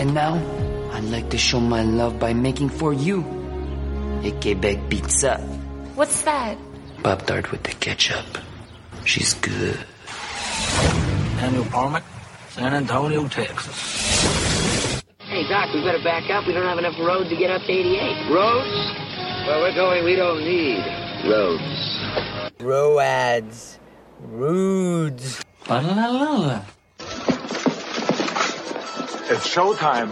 And now, I'd like to show my love by making for you a Quebec pizza. What's that? Pop Tart with the ketchup. She's good. Daniel Parmick, San Antonio, Texas. Hey, Doc, we better back up. We don't have enough road to get up to 88. Roads? Well, we're going, we don't need roads. Roads. Rudes. La la la la la. It's showtime.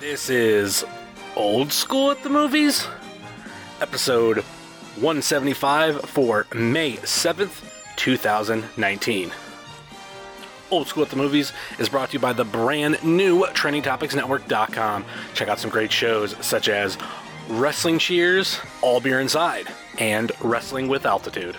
This is Old School at the Movies, episode 175 for May 7th, 2019. Old School at the Movies is brought to you by the brand new TrendingTopicsNetwork.com. Check out some great shows such as Wrestling Cheers, All Beer Inside, and Wrestling with Altitude.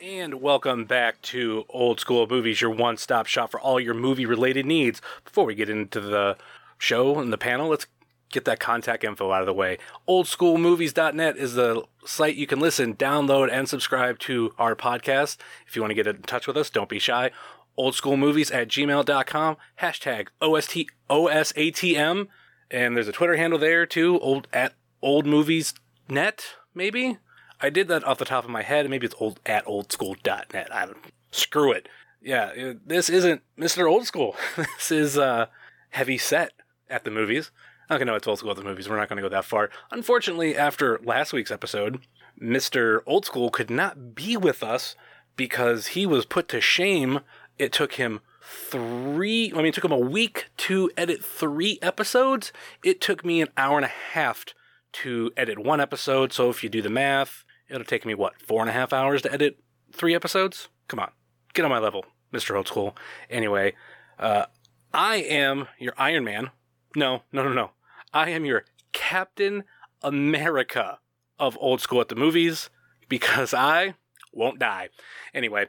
And welcome back to Old School Movies, your one stop shop for all your movie related needs. Before we get into the show and the panel, let's get that contact info out of the way. Oldschoolmovies.net is the site you can listen, download, and subscribe to our podcast. If you want to get in touch with us, don't be shy. Oldschoolmovies at gmail.com, hashtag OST, OSATM. And there's a Twitter handle there too, old at oldmoviesnet, maybe? I did that off the top of my head. Maybe it's old at oldschool.net. I don't screw it. Yeah, this isn't Mr. Old School. this is uh, heavy set at the movies. Okay, no, it's old school at the movies. We're not going to go that far. Unfortunately, after last week's episode, Mr. Old School could not be with us because he was put to shame. It took him three, I mean, it took him a week to edit three episodes. It took me an hour and a half to edit one episode. So if you do the math, it'll take me, what, four and a half hours to edit three episodes? Come on, get on my level, Mr. Old School. Anyway, uh, I am your Iron Man. No, no, no, no. I am your Captain America of Old School at the Movies because I won't die. Anyway,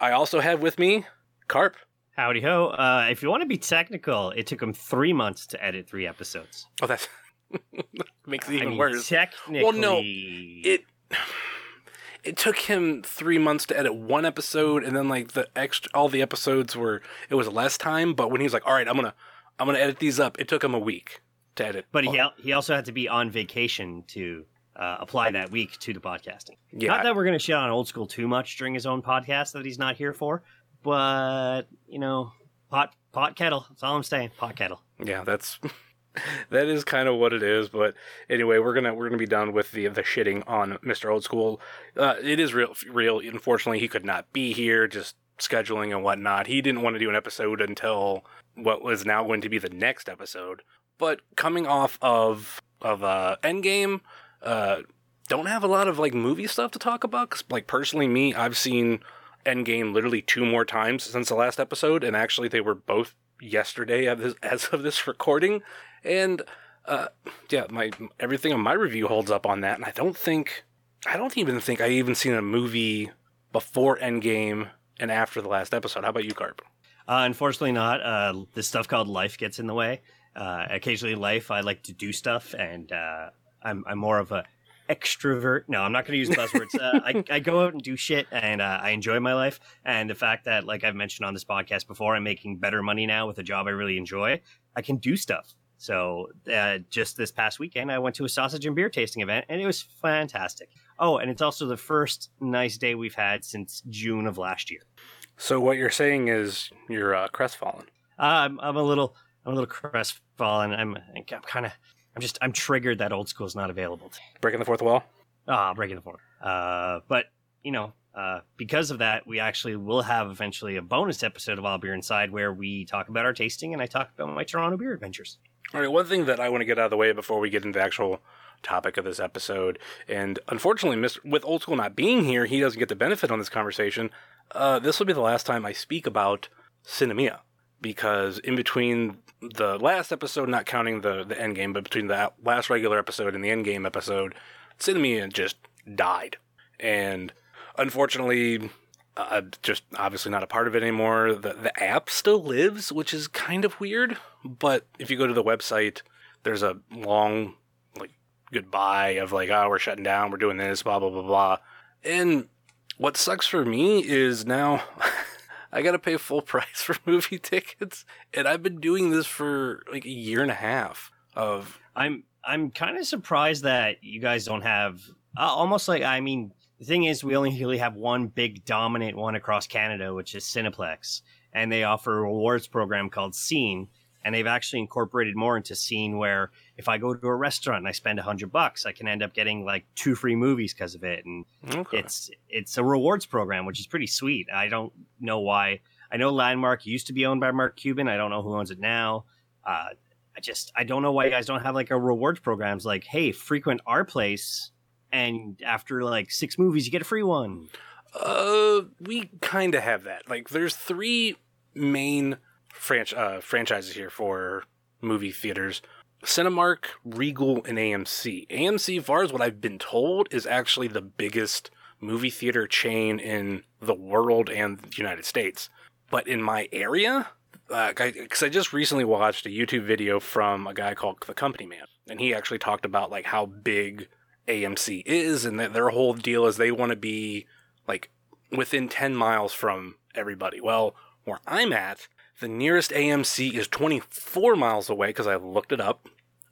I also have with me Carp. Howdy ho. Uh, if you want to be technical, it took him three months to edit three episodes. Oh, that's makes it even I mean, worse. Technically, Well, no, it it took him three months to edit one episode, and then like the extra, all the episodes were it was less time. But when he was like, "All right, I'm gonna I'm gonna edit these up," it took him a week to edit. but he al- he also had to be on vacation to uh, apply that week to the podcasting. Yeah. Not that we're going to shit on old school too much during his own podcast that he's not here for, but you know, pot pot kettle. That's all I'm saying. Pot kettle. Yeah, that's that is kind of what it is. But anyway, we're gonna we're gonna be done with the the shitting on Mr. Old School. Uh, it is real real. Unfortunately, he could not be here. Just scheduling and whatnot. He didn't want to do an episode until what was now going to be the next episode. But coming off of of uh, Endgame, uh, don't have a lot of like movie stuff to talk about. 'cause, like personally, me, I've seen Endgame literally two more times since the last episode, and actually they were both yesterday as of this recording. And uh, yeah, my everything on my review holds up on that, and I don't think I don't even think I even seen a movie before Endgame and after the last episode. How about you, Carp? Uh, unfortunately, not. Uh, this stuff called life gets in the way. Uh, occasionally, in life, I like to do stuff, and uh, I'm I'm more of a extrovert. No, I'm not going to use buzzwords. Uh, I, I go out and do shit, and uh, I enjoy my life. And the fact that, like I've mentioned on this podcast before, I'm making better money now with a job I really enjoy. I can do stuff. So uh, just this past weekend, I went to a sausage and beer tasting event, and it was fantastic. Oh, and it's also the first nice day we've had since June of last year. So what you're saying is you're uh, crestfallen. I'm I'm a little I'm a little crestfallen. I'm I'm kind of I'm just I'm triggered that old school is not available. Breaking the fourth wall. Ah, breaking the fourth. Uh, but you know, uh, because of that, we actually will have eventually a bonus episode of All Beer Inside where we talk about our tasting and I talk about my Toronto beer adventures. All right, one thing that I want to get out of the way before we get into the actual topic of this episode, and unfortunately, Mr. with Old School not being here, he doesn't get the benefit on this conversation. Uh, this will be the last time I speak about Sinemia, because in between the last episode, not counting the, the end game, but between the last regular episode and the end game episode, Sinemia just died. And unfortunately, uh, just obviously not a part of it anymore. The the app still lives, which is kind of weird. But if you go to the website, there's a long like goodbye of like, oh, we're shutting down, we're doing this, blah blah blah blah. And what sucks for me is now I gotta pay full price for movie tickets, and I've been doing this for like a year and a half. Of I'm I'm kind of surprised that you guys don't have uh, almost like I mean the thing is we only really have one big dominant one across Canada, which is Cineplex, and they offer a rewards program called Scene, and they've actually incorporated more into Scene where if I go to a restaurant and I spend a hundred bucks, I can end up getting like two free movies because of it, and okay. it's it's a rewards program, which is pretty sweet. I don't know why. I know Landmark used to be owned by Mark Cuban. I don't know who owns it now. Uh, I just I don't know why you guys don't have like a rewards programs like hey frequent our place and after like six movies you get a free one. Uh, we kind of have that. Like, there's three main franch- uh, franchises here for movie theaters: Cinemark, Regal, and AMC. AMC, far as what I've been told, is actually the biggest movie theater chain in the world and the United States. But in my area, because I, I just recently watched a YouTube video from a guy called The Company Man, and he actually talked about like how big AMC is, and that their whole deal is they want to be like within 10 miles from everybody. Well, where I'm at, the nearest AMC is 24 miles away because I looked it up.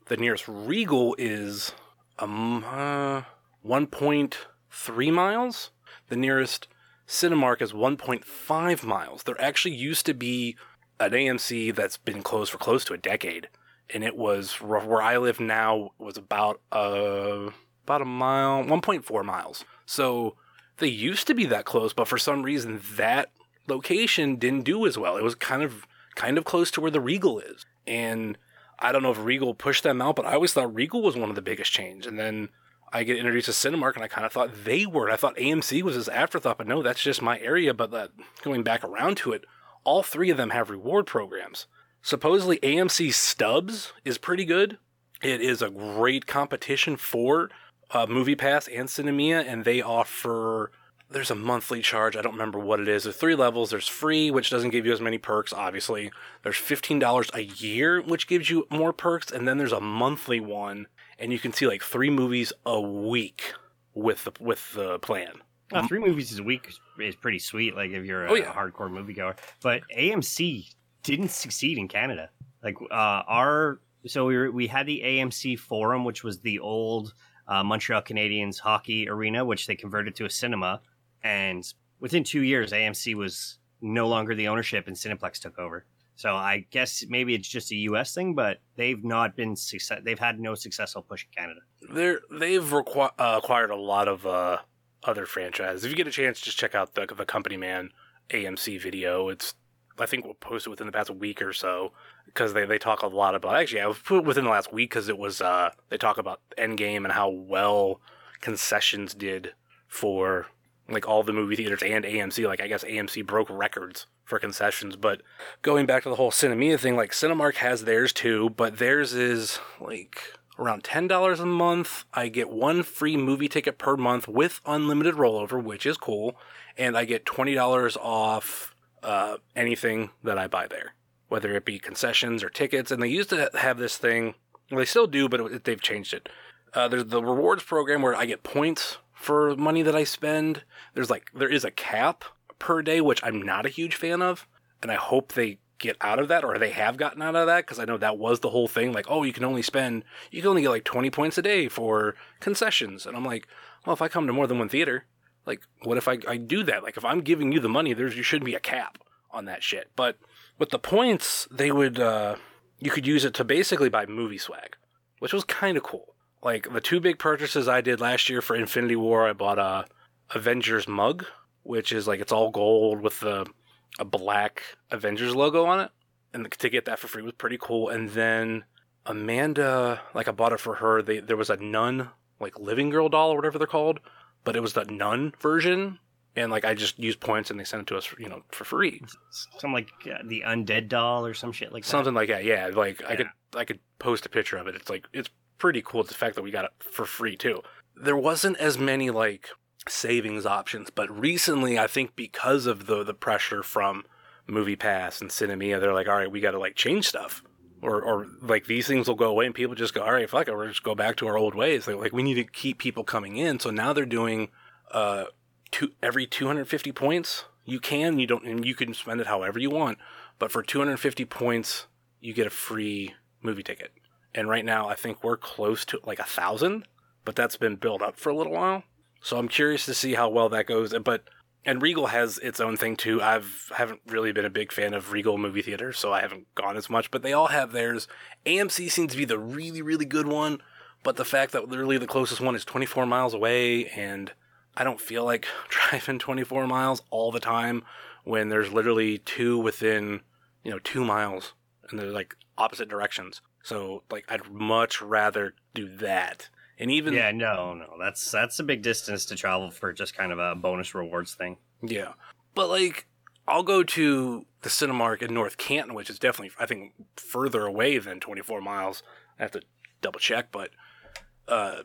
The nearest Regal is um uh, 1.3 miles. The nearest Cinemark is 1.5 miles. There actually used to be an AMC that's been closed for close to a decade, and it was where I live now was about uh about a mile, 1.4 miles. So they used to be that close, but for some reason that location didn't do as well. It was kind of kind of close to where the Regal is, and I don't know if Regal pushed them out, but I always thought Regal was one of the biggest chains, and then. I get introduced to Cinemark, and I kind of thought they were. I thought AMC was this afterthought, but no, that's just my area. But that, going back around to it, all three of them have reward programs. Supposedly, AMC Stubs is pretty good. It is a great competition for uh, Movie Pass and Sinemia, and they offer. There's a monthly charge. I don't remember what it is. There's three levels. There's free, which doesn't give you as many perks, obviously. There's $15 a year, which gives you more perks. And then there's a monthly one, and you can see like three movies a week with the, with the plan. Uh, three movies a week is pretty sweet. Like if you're a Oh, yeah. hardcore moviegoer, but AMC didn't succeed in Canada. Like uh, our so we were, we had the AMC Forum, which was the old uh, Montreal Canadiens hockey arena, which they converted to a cinema, and within two years, AMC was no longer the ownership, and Cineplex took over. So I guess maybe it's just a U.S. thing, but they've not been success. They've had no successful push in Canada. They're they've requi- uh, acquired a lot of uh, other franchises. If you get a chance, just check out the the Company Man AMC video. It's I think we'll post it within the past week or so because they, they talk a lot about actually I within the last week because it was uh they talk about Endgame and how well concessions did for like all the movie theaters and AMC. Like I guess AMC broke records for concessions. But going back to the whole Sinemia thing, like Cinemark has theirs too, but theirs is like around ten dollars a month. I get one free movie ticket per month with unlimited rollover, which is cool, and I get twenty dollars off uh, anything that I buy there, whether it be concessions or tickets. And they used to have this thing. They still do, but it, they've changed it. Uh, there's the rewards program where I get points for money that I spend. There's like there is a cap per day, which I'm not a huge fan of, and I hope they get out of that or they have gotten out of that because I know that was the whole thing. Like, oh, you can only spend you can only get like 20 points a day for concessions, and I'm like, well, if I come to more than one theater, like, what if I, I do that? Like, if I'm giving you the money, there's you shouldn't be a cap on that shit. But with the points, they would uh, you could use it to basically buy movie swag, which was kind of cool. Like the two big purchases I did last year for Infinity War, I bought a Avengers mug, which is like it's all gold with the a black Avengers logo on it, and to get that for free was pretty cool. And then Amanda, like I bought it for her. They, there was a nun, like Living Girl doll or whatever they're called, but it was the nun version, and like I just used points and they sent it to us, you know, for free. Some like uh, the undead doll or some shit like that. Something like that, yeah. Like I could I could post a picture of it. It's like it's pretty cool. The fact that we got it for free too. There wasn't as many like savings options, but recently I think because of the the pressure from Movie Pass and Sinemia, they're like, all right, we got to like change stuff. or or like these things will go away and people just go, all right, fuck it, we'll just go back to our old ways. Like, like we need to keep people coming in. So now they're doing uh two every 250 points you can you don't and you can spend it however you want, but for 250 points you get a free movie ticket. And right now I think we're close to like a thousand, but that's been built up for a little while. So I'm curious to see how well that goes. But and Regal has its own thing too. I've haven't really been a big fan of Regal movie theater, so I haven't gone as much. But they all have theirs. AMC seems to be the really really good one, but the fact that literally the closest one is 24 miles away, and I don't feel like driving 24 miles all the time when there's literally two within you know two miles, and they're like opposite directions. So like I'd much rather do that. And even Yeah, no, no, that's that's a big distance to travel for just kind of a bonus rewards thing. Yeah. But like I'll go to the Cinemark in North Canton, which is definitely I think further away than 24 miles. I have to double check, but uh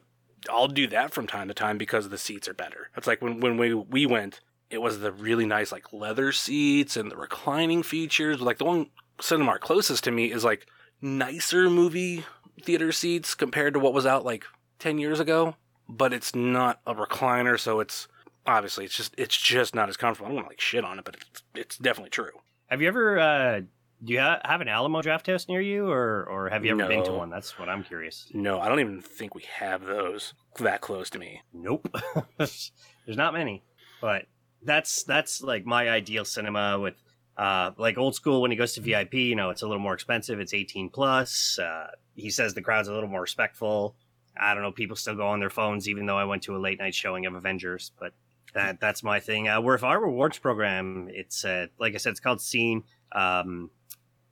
I'll do that from time to time because the seats are better. It's like when when we we went, it was the really nice like leather seats and the reclining features. Like the one Cinemark closest to me is like nicer movie theater seats compared to what was out like 10 years ago, but it's not a recliner, so it's obviously it's just it's just not as comfortable. I don't want to like shit on it, but it's it's definitely true. Have you ever uh do you ha- have an Alamo draft house near you or or have you ever been to one? That's what I'm curious. No, I don't even think we have those that close to me. Nope. There's not many. But that's that's like my ideal cinema with uh like old school when he goes to VIP, you know, it's a little more expensive. It's 18 plus. Uh he says the crowd's a little more respectful. I don't know, people still go on their phones even though I went to a late night showing of Avengers, but that that's my thing. Uh where if our rewards program, it's uh like I said, it's called Scene. Um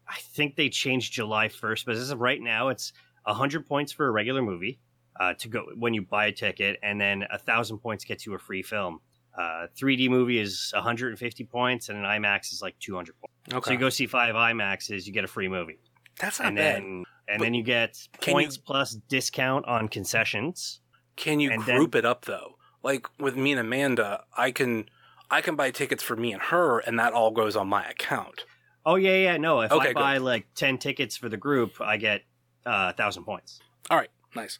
I think they changed July 1st, but as of right now, it's 100 points for a regular movie uh, to go when you buy a ticket, and then a thousand points gets you a free film. Uh, 3D movie is 150 points, and an IMAX is like 200 points. Okay, So you go see five IMAXs, you get a free movie, that's not and bad. then and But then you get points you- plus discount on concessions. Can you and then- group it up though? Like with me and Amanda, I can I can buy tickets for me and her, and that all goes on my account. Oh yeah, yeah, no. If Okay, I good. buy like 10 tickets for the group, I get uh, a thousand points. All right, nice.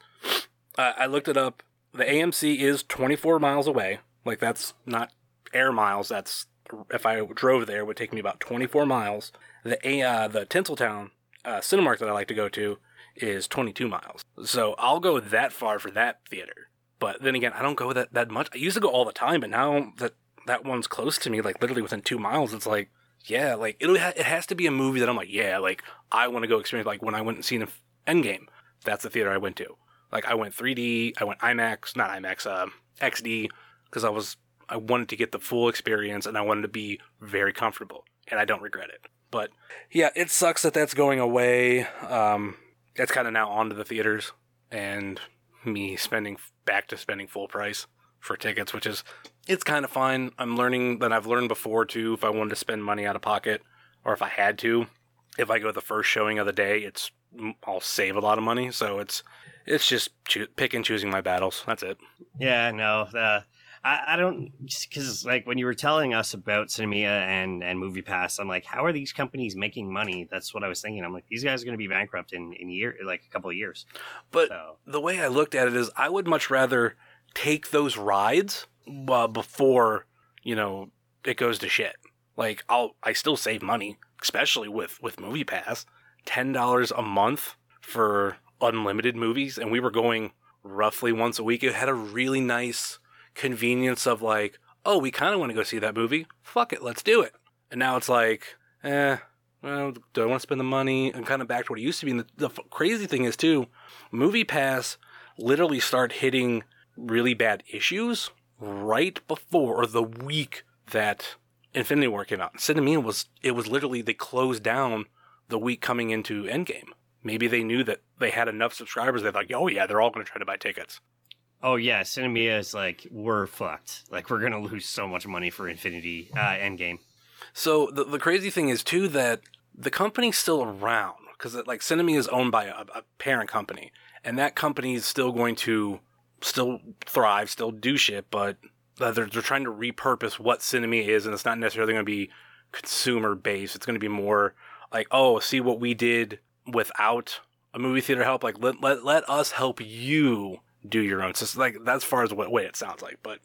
Uh, I looked it up. The AMC is 24 miles away. Like that's not air miles. That's if I drove there, it would take me about 24 miles. The uh, the Tinseltown uh, Cinemark that I like to go to is 22 miles. So I'll go that far for that theater. But then again, I don't go that that much. I used to go all the time, but now that that one's close to me, like literally within two miles, it's like, yeah, like it it has to be a movie that I'm like, yeah, like I want to go experience. Like when I went and seen Endgame, that's the theater I went to. Like I went 3D, I went IMAX, not IMAX, uh, XD, because I was I wanted to get the full experience and I wanted to be very comfortable, and I don't regret it. But yeah, it sucks that that's going away. Um, that's kind of now onto the theaters and me spending back to spending full price for tickets, which is it's kind of fine. I'm learning that I've learned before too. If I wanted to spend money out of pocket, or if I had to, if I go the first showing of the day, it's I'll save a lot of money. So it's it's just choo- pick and choosing my battles. That's it. Yeah, no, I, I don't because like when you were telling us about Sinemia and and Movie Pass, I'm like, how are these companies making money? That's what I was thinking. I'm like, these guys are going to be bankrupt in in a year, like a couple of years. But So the way I looked at it is, I would much rather take those rides uh, before you know it goes to shit. Like I'll I still save money, especially with with Movie Pass, ten dollars a month for unlimited movies, and we were going roughly once a week. It had a really nice convenience of like, oh, we kind of want to go see that movie. Fuck it, let's do it. And now it's like, eh, well, do I want to spend the money? And kind of back to what it used to be. And the, the crazy thing is too, Movie Pass literally start hitting really bad issues right before or the week that Infinity War came out. Sinemia was it was literally they closed down the week coming into Endgame. Maybe they knew that they had enough subscribers. They thought, oh yeah, they're all going to try to buy tickets. Oh yeah, Sinemia is like we're fucked. Like we're gonna lose so much money for Infinity uh, Endgame. So the the crazy thing is too that the company's still around because like Sinemia is owned by a, a parent company, and that company is still going to still thrive, still do shit, but uh, they're they're trying to repurpose what Sinemia is, and it's not necessarily going to be consumer based. It's going to be more like, oh, see what we did without a movie theater help. Like let let let us help you do your own. So like that's far as what way it sounds like. But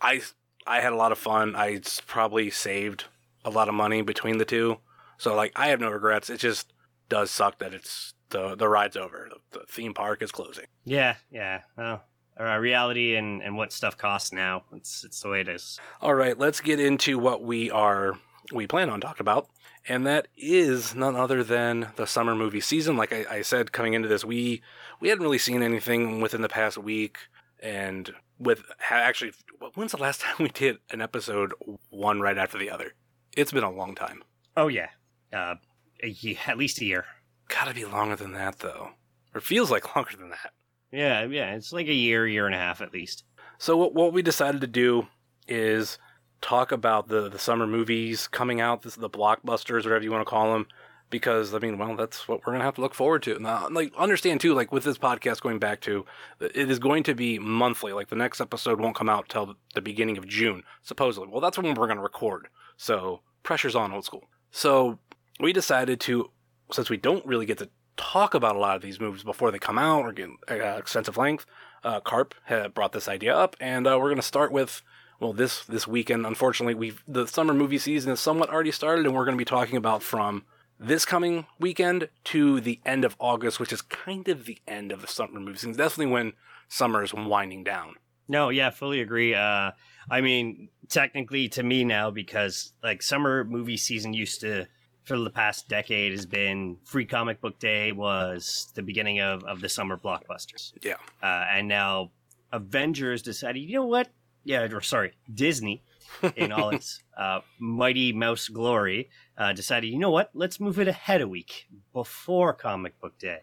I I had a lot of fun. I probably saved a lot of money between the two. So like I have no regrets. It just does suck that it's the the ride's over. The, the theme park is closing. Yeah, yeah. Well, uh, reality and, and what stuff costs now. It's it's the way it is. All right, let's get into what we are we plan on talking about, and that is none other than the summer movie season. Like I, I said, coming into this, we we hadn't really seen anything within the past week, and with actually, when's the last time we did an episode one right after the other? It's been a long time. Oh yeah, uh, a ye- at least a year. Got to be longer than that though, or feels like longer than that. Yeah, yeah. It's like a year, year and a half at least. So what what we decided to do is talk about the the summer movies coming out, the blockbusters, whatever you want to call them, because I mean, well, that's what we're gonna have to look forward to. Now, like, understand too, like with this podcast going back to, it is going to be monthly. Like the next episode won't come out till the beginning of June, supposedly. Well, that's when we're gonna record. So pressure's on old school. So we decided to, since we don't really get to talk about a lot of these movies before they come out or get uh, extensive length, uh, Carp had brought this idea up, and uh, we're going to start with well this this weekend. Unfortunately, we the summer movie season is somewhat already started, and we're going to be talking about from this coming weekend to the end of August, which is kind of the end of the summer movie season. Definitely when summer is winding down. No, yeah, fully agree. Uh, I mean, technically to me now, because like summer movie season used to, for the past decade, has been Free Comic Book Day was the beginning of, of the summer blockbusters. Yeah. Uh, and now Avengers decided, you know what? Yeah, or sorry, Disney, in all its uh, mighty mouse glory, uh, decided, you know what? Let's move it ahead a week before Comic Book Day.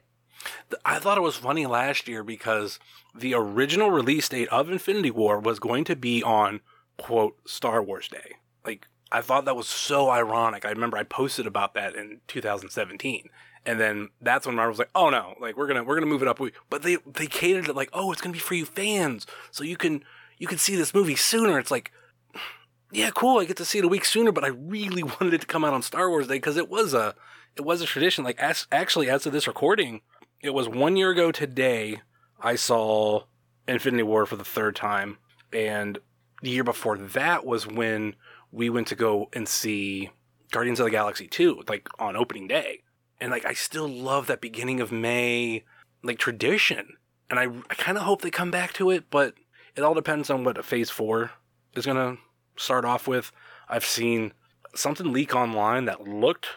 I thought it was funny last year because the original release date of Infinity War was going to be on quote Star Wars Day. Like I thought that was so ironic. I remember I posted about that in 2017. And then that's when Marvel was like, "Oh no, like we're gonna we're gonna move it up." a week." But they they catered it like, "Oh, it's gonna be for you fans, so you can you can see this movie sooner." It's like, yeah, cool. I get to see it a week sooner, but I really wanted it to come out on Star Wars Day because it was a it was a tradition. Like as, actually, as of this recording, it was one year ago today. I saw Infinity War for the third time, and the year before that was when we went to go and see Guardians of the Galaxy 2, like on opening day. And like I still love that beginning of May like tradition. And I I kind of hope they come back to it, but it all depends on what phase 4 is going to start off with. I've seen something leak online that looked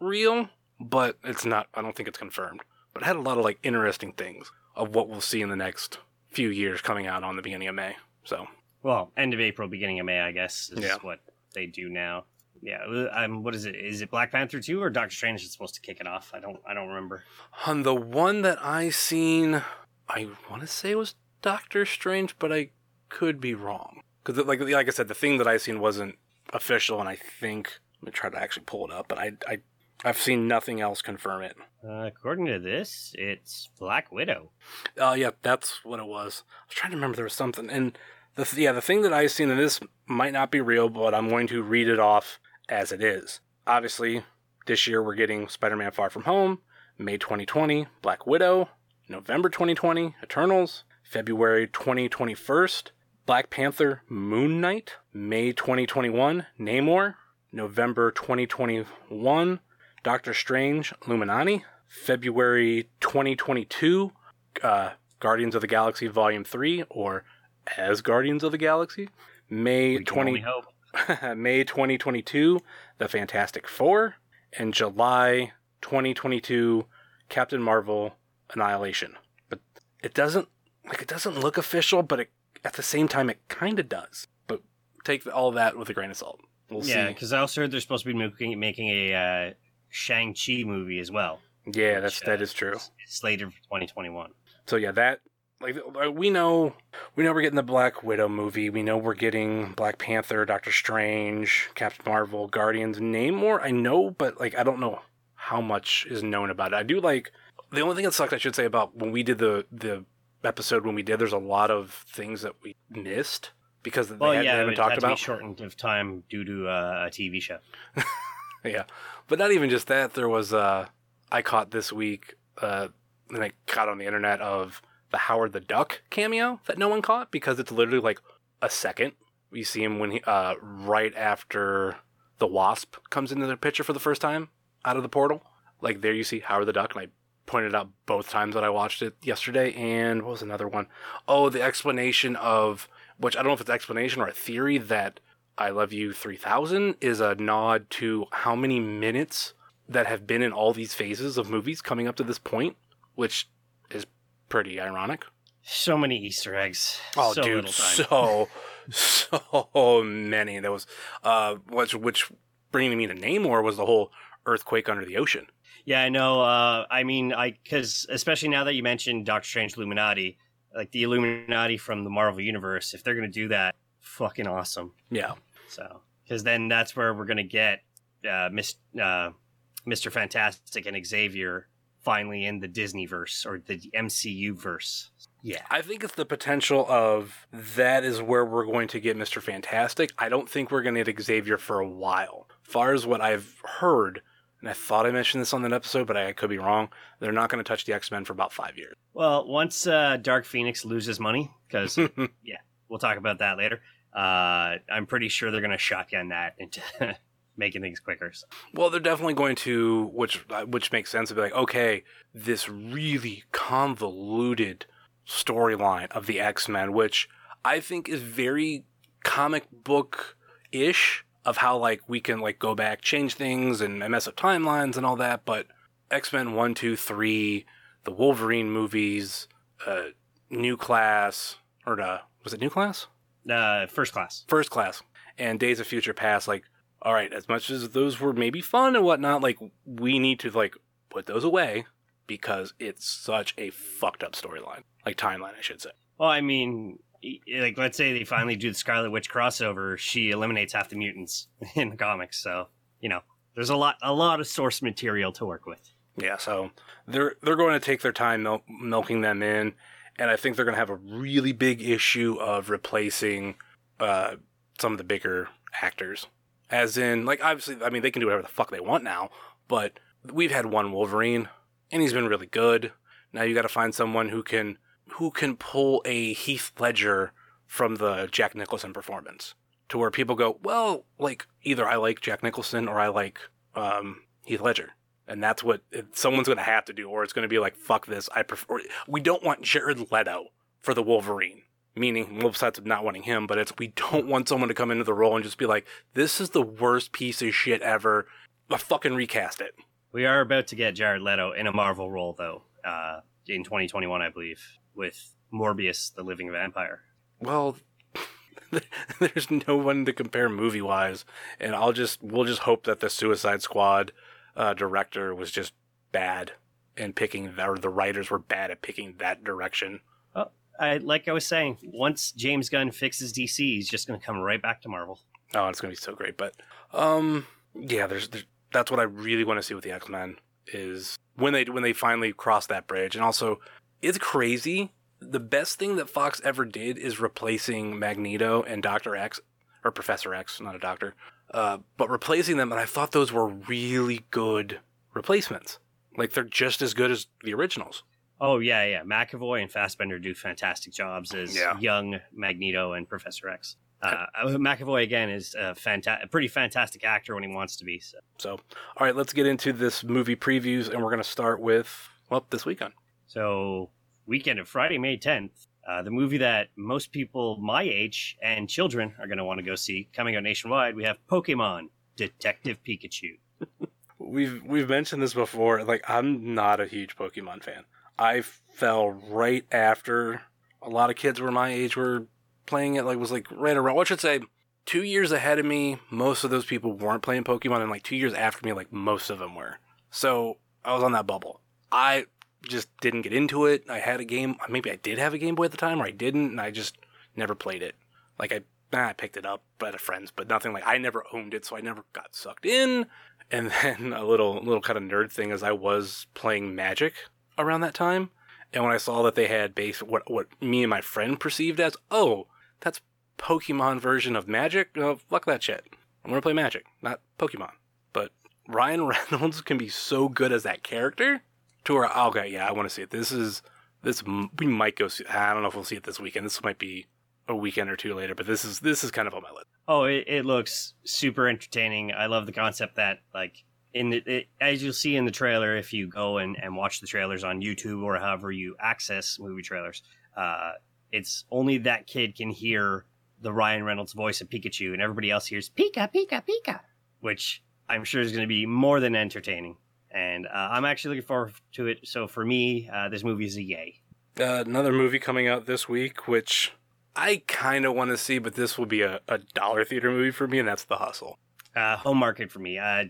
real, but it's not I don't think it's confirmed. But it had a lot of like interesting things of what we'll see in the next few years coming out on the beginning of May. So, Well, end of April, beginning of May, I guess, is Yeah. what they do now. Yeah, um, what is it? Is it Black Panther two or Doctor Strange is supposed to kick it off? I don't, I don't remember. On the one that I seen, I want to say was Doctor Strange, but I could be wrong. Because like like I said, the thing that I seen wasn't official, and I think I'm gonna try to actually pull it up, but I I I've seen nothing else confirm it. Uh, according to this, it's Black Widow. Oh yeah, that's what it was. I was trying to remember there was something, and the yeah the thing that I seen in this might not be real, but I'm going to read it off as it is. Obviously, this year we're getting Spider-Man: Far From Home, May 2020, Black Widow, November 2020, Eternals, February 2021, Black Panther: Moon Knight, May 2021, Namor, November 2021, Doctor Strange: Illuminati, February 2022, uh, Guardians of the Galaxy Volume 3, or as Guardians of the Galaxy. May We can only 20. May 2022, The Fantastic Four, and July 2022, Captain Marvel Annihilation. But it doesn't like it doesn't look official, but it, at the same time it kind of does. But take all that with a grain of salt. We'll Yeah, because I also heard they're supposed to be making making a uh, Shang Chi movie as well. Yeah, that's which, that uh, is true. It's slated for 2021. So yeah, that like uh, we know we know we're getting the Black Widow movie. We know we're getting Black Panther, Doctor Strange, Captain Marvel, Guardians. Namor? I know, but like I don't know how much is known about it. I do like the only thing that sucks I should say about when we did the the episode when we did. There's a lot of things that we missed because they, Well, had, they yeah, haven't it talked had to be about. shortened of time due to uh, a TV show. Yeah, but not even just that. There was uh, I caught this week, uh, and I caught on the internet of the Howard the Duck cameo that no one caught because it's literally like a second. We see him when he, uh, right after the Wasp comes into the picture for the first time out of the portal. Like there, you see Howard the Duck, and I pointed out both times that I watched it yesterday. And what was another one? Oh, the explanation of which I don't know if it's explanation or a theory that I Love You 3000 is a nod to how many minutes that have been in all these phases of movies coming up to this point, which is pretty ironic. So many Easter eggs. Oh, so dude, so so many. There was uh, which which bringing me to Namor was the whole earthquake under the ocean. Yeah, I know. Uh, I mean, I because especially now that you mentioned Doctor Strange Illuminati, like the Illuminati from the Marvel universe, if they're gonna do that, fucking awesome. Yeah, So because then that's where we're gonna get uh, Mis- uh, Mr. Fantastic and Xavier finally in the Disney verse or the MCU verse. Yeah, I think it's the potential of that is where we're going to get Mister Fantastic. I don't think we're going to get Xavier for a while. Far as what I've heard, and I thought I mentioned this on that episode, but I could be wrong. They're not going to touch the X Men for about five years. Well, once uh, Dark Phoenix loses money, because yeah, we'll talk about that later. Uh, I'm pretty sure they're going to shotgun that into making things quicker. So. Well, they're definitely going to, which uh, which makes sense to be like, okay, this really convoluted storyline of the X Men, which I think is very comic book ish of how like we can like go back, change things, and mess up timelines and all that. But X Men one, two, three, the Wolverine movies, uh, New Class, or uh, was it New Class? Uh, first class. First Class, and Days of Future Past. Like, all right, as much as those were maybe fun and whatnot, like we need to like put those away because it's such a fucked up storyline, like timeline, I should say. Well, I mean, like let's say they finally do the Scarlet Witch crossover, she eliminates half the mutants in the comics. So you know, there's a lot, a lot of source material to work with. Yeah, so they're they're going to take their time mil- milking them in, and I think they're going to have a really big issue of replacing uh, some of the bigger actors. As in, like obviously, I mean they can do whatever the fuck they want now, but we've had one Wolverine, and he's been really good. Now you got to find someone who can who can pull a Heath Ledger from the Jack Nicholson performance to where people go, well, like either I like Jack Nicholson or I like um, Heath Ledger. And that's what someone's going to have to do, or it's going to be like, fuck this. I prefer. We don't want Jared Leto for the Wolverine, meaning, well, besides not wanting him, but it's we don't want someone to come into the role and just be like, this is the worst piece of shit ever. But fucking recast it. We are about to get Jared Leto in a Marvel role, though, uh, in 2021, I believe, with Morbius, the Living Vampire. Well, there's no one to compare movie wise, and I'll just we'll just hope that the Suicide Squad uh, director was just bad and picking or the writers were bad at picking that direction. Oh, I like I was saying, once James Gunn fixes DC, he's just going to come right back to Marvel. Oh, it's gonna be so great. But um, yeah, there's, there's that's what I really want to see with the X Men is when they when they finally cross that bridge, and also it's crazy. The best thing that Fox ever did is replacing Magneto and Doctor X or Professor X, not a doctor, uh, but replacing them. And I thought those were really good replacements. Like they're just as good as the originals. Oh yeah, yeah. McAvoy and Fassbender do fantastic jobs as Yeah. young Magneto and Professor X. Uh, McAvoy again is a, fanta- a pretty fantastic actor when he wants to be. So. So, all right, let's get into this movie previews, and we're going to start with well this weekend. So, weekend of Friday, May 10th, uh, the movie that most people my age and children are going to want to go see coming out nationwide, we have Pokemon Detective Pikachu. We've we've mentioned this before. Like I'm not a huge Pokemon fan. I fell right after a lot of kids were my age were playing it. Like was like right around. What should say two years ahead of me. Most of those people weren't playing Pokemon, and like two years after me, like most of them were. So I was on that bubble. I just didn't get into it. I had a game. Maybe I did have a Game Boy at the time, or I didn't, and I just never played it. Like I, nah, I picked it up at a friend's, but nothing like I never owned it, so I never got sucked in. And then a little little kind of nerd thing is I was playing Magic around that time, and when I saw that they had base what what me and my friend perceived as oh that's Pokemon version of Magic, oh, fuck that shit. I'm gonna play Magic, not Pokemon. But Ryan Reynolds can be so good as that character to where okay, yeah, I want to see it. This is this we might go see. I don't know if we'll see it this weekend. This might be a weekend or two later, but this is this is kind of on my list. Oh, it, it looks super entertaining. I love the concept that like in the, it, as you'll see in the trailer, if you go and, and watch the trailers on YouTube or however you access movie trailers, uh, it's only that kid can hear the Ryan Reynolds voice of Pikachu, and everybody else hears Pika Pika Pika, which I'm sure is going to be more than entertaining. And uh, I'm actually looking forward to it. So for me, uh, this movie is a yay. Uh, another movie coming out this week, which I kind of want to see, but this will be a, a dollar theater movie for me, and that's The Hustle. Uh, home market for me. Uh,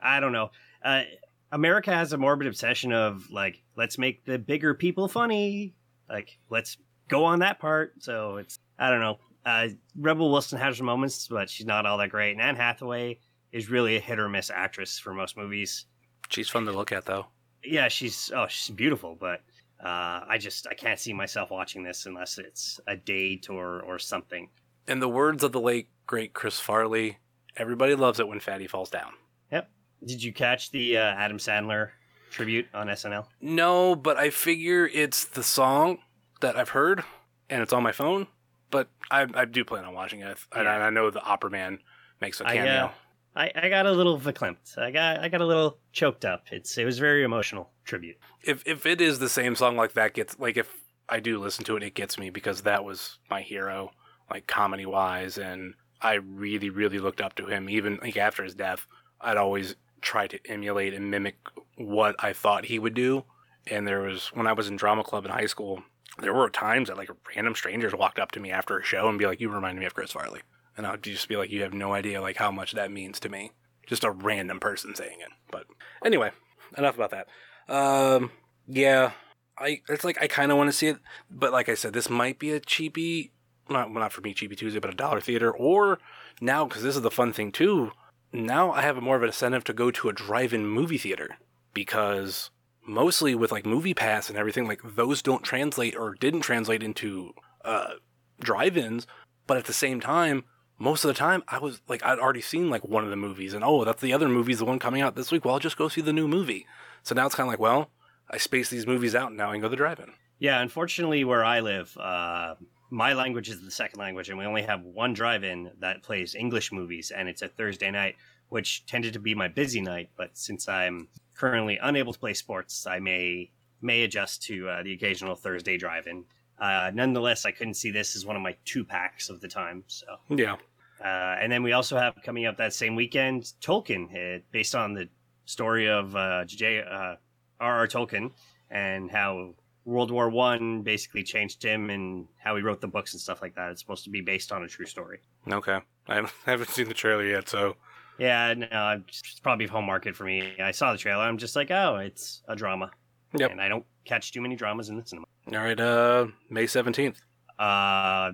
I don't know. Uh, America has a morbid obsession of like, let's make the bigger people funny. Like, let's go on that part. So it's, I don't know. Uh, Rebel Wilson has her moments, but she's not all that great. And Anne Hathaway is really a hit or miss actress for most movies. She's fun to look at, though. Yeah, she's oh, she's beautiful, but uh, I just I can't see myself watching this unless it's a date or or something. In the words of the late great Chris Farley, everybody loves it when Fatty falls down. Yep. Did you catch the uh, Adam Sandler tribute on SNL? No, but I figure it's the song that I've heard, and it's on my phone. But I, I do plan on watching it, and I, I know the Opera Man makes a cameo. uh, I, I got a little verklempt. I got I got a little choked up. It's it was very emotional tribute. if if it is the same song like that gets like if I do listen to it, it gets me because that was my hero, like comedy wise, and I really really looked up to him. Even like after his death, I'd always try to emulate and mimic what I thought he would do. And there was when I was in drama club in high school, there were times that like random strangers walked up to me after a show and be like, "You remind me of Chris Farley," and I'd just be like, "You have no idea like how much that means to me." Just a random person saying it. But anyway, enough about that. Um, yeah, I it's like I kind of want to see it, but like I said, this might be a cheapy, not not for me, cheapy Tuesday, but a dollar theater. Or now, because this is the fun thing too. Now I have more of an incentive to go to a drive-in movie theater because mostly with like Movie Pass and everything, like those don't translate or didn't translate into uh, drive-ins. But at the same time, most of the time I was like I'd already seen like one of the movies, and oh, that's the other movie's the one coming out this week. Well, I'll just go see the new movie. So now it's kind of like, well, I space these movies out and now I can go to the drive-in. Yeah, unfortunately, where I live, uh, my language is the second language, and we only have one drive-in that plays English movies, and it's a Thursday night, which tended to be my busy night. But since I'm currently unable to play sports, I may may adjust to uh, the occasional Thursday drive-in. Uh, nonetheless, I couldn't see this as one of my two packs of the time. So, Yeah. uh, and then we also have coming up that same weekend Tolkien, uh, based on the story of uh, J. Uh, Tolkien and how World War One basically changed him and how he wrote the books and stuff like that. It's supposed to be based on a true story. Okay. I haven't- haven't seen the trailer yet, so Yeah, no, it's probably home market for me. I saw the trailer. I'm just like, oh, it's a drama. Yep. And I don't catch too many dramas in the cinema. All right. Uh, May seventeenth. Uh,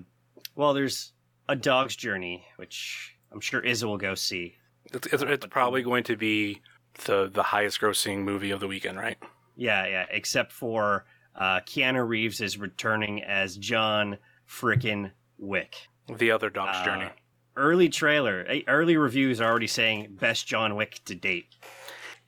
well, there's A Dog's Journey, which I'm sure Izza will go see. It's, it's, it's probably going to be the the highest grossing movie of the weekend, right? Yeah, yeah. Except for uh, Keanu Reeves is returning as John frickin' Wick. The other Dog's Uh, Journey. Early trailer, early reviews are already saying best John Wick to date.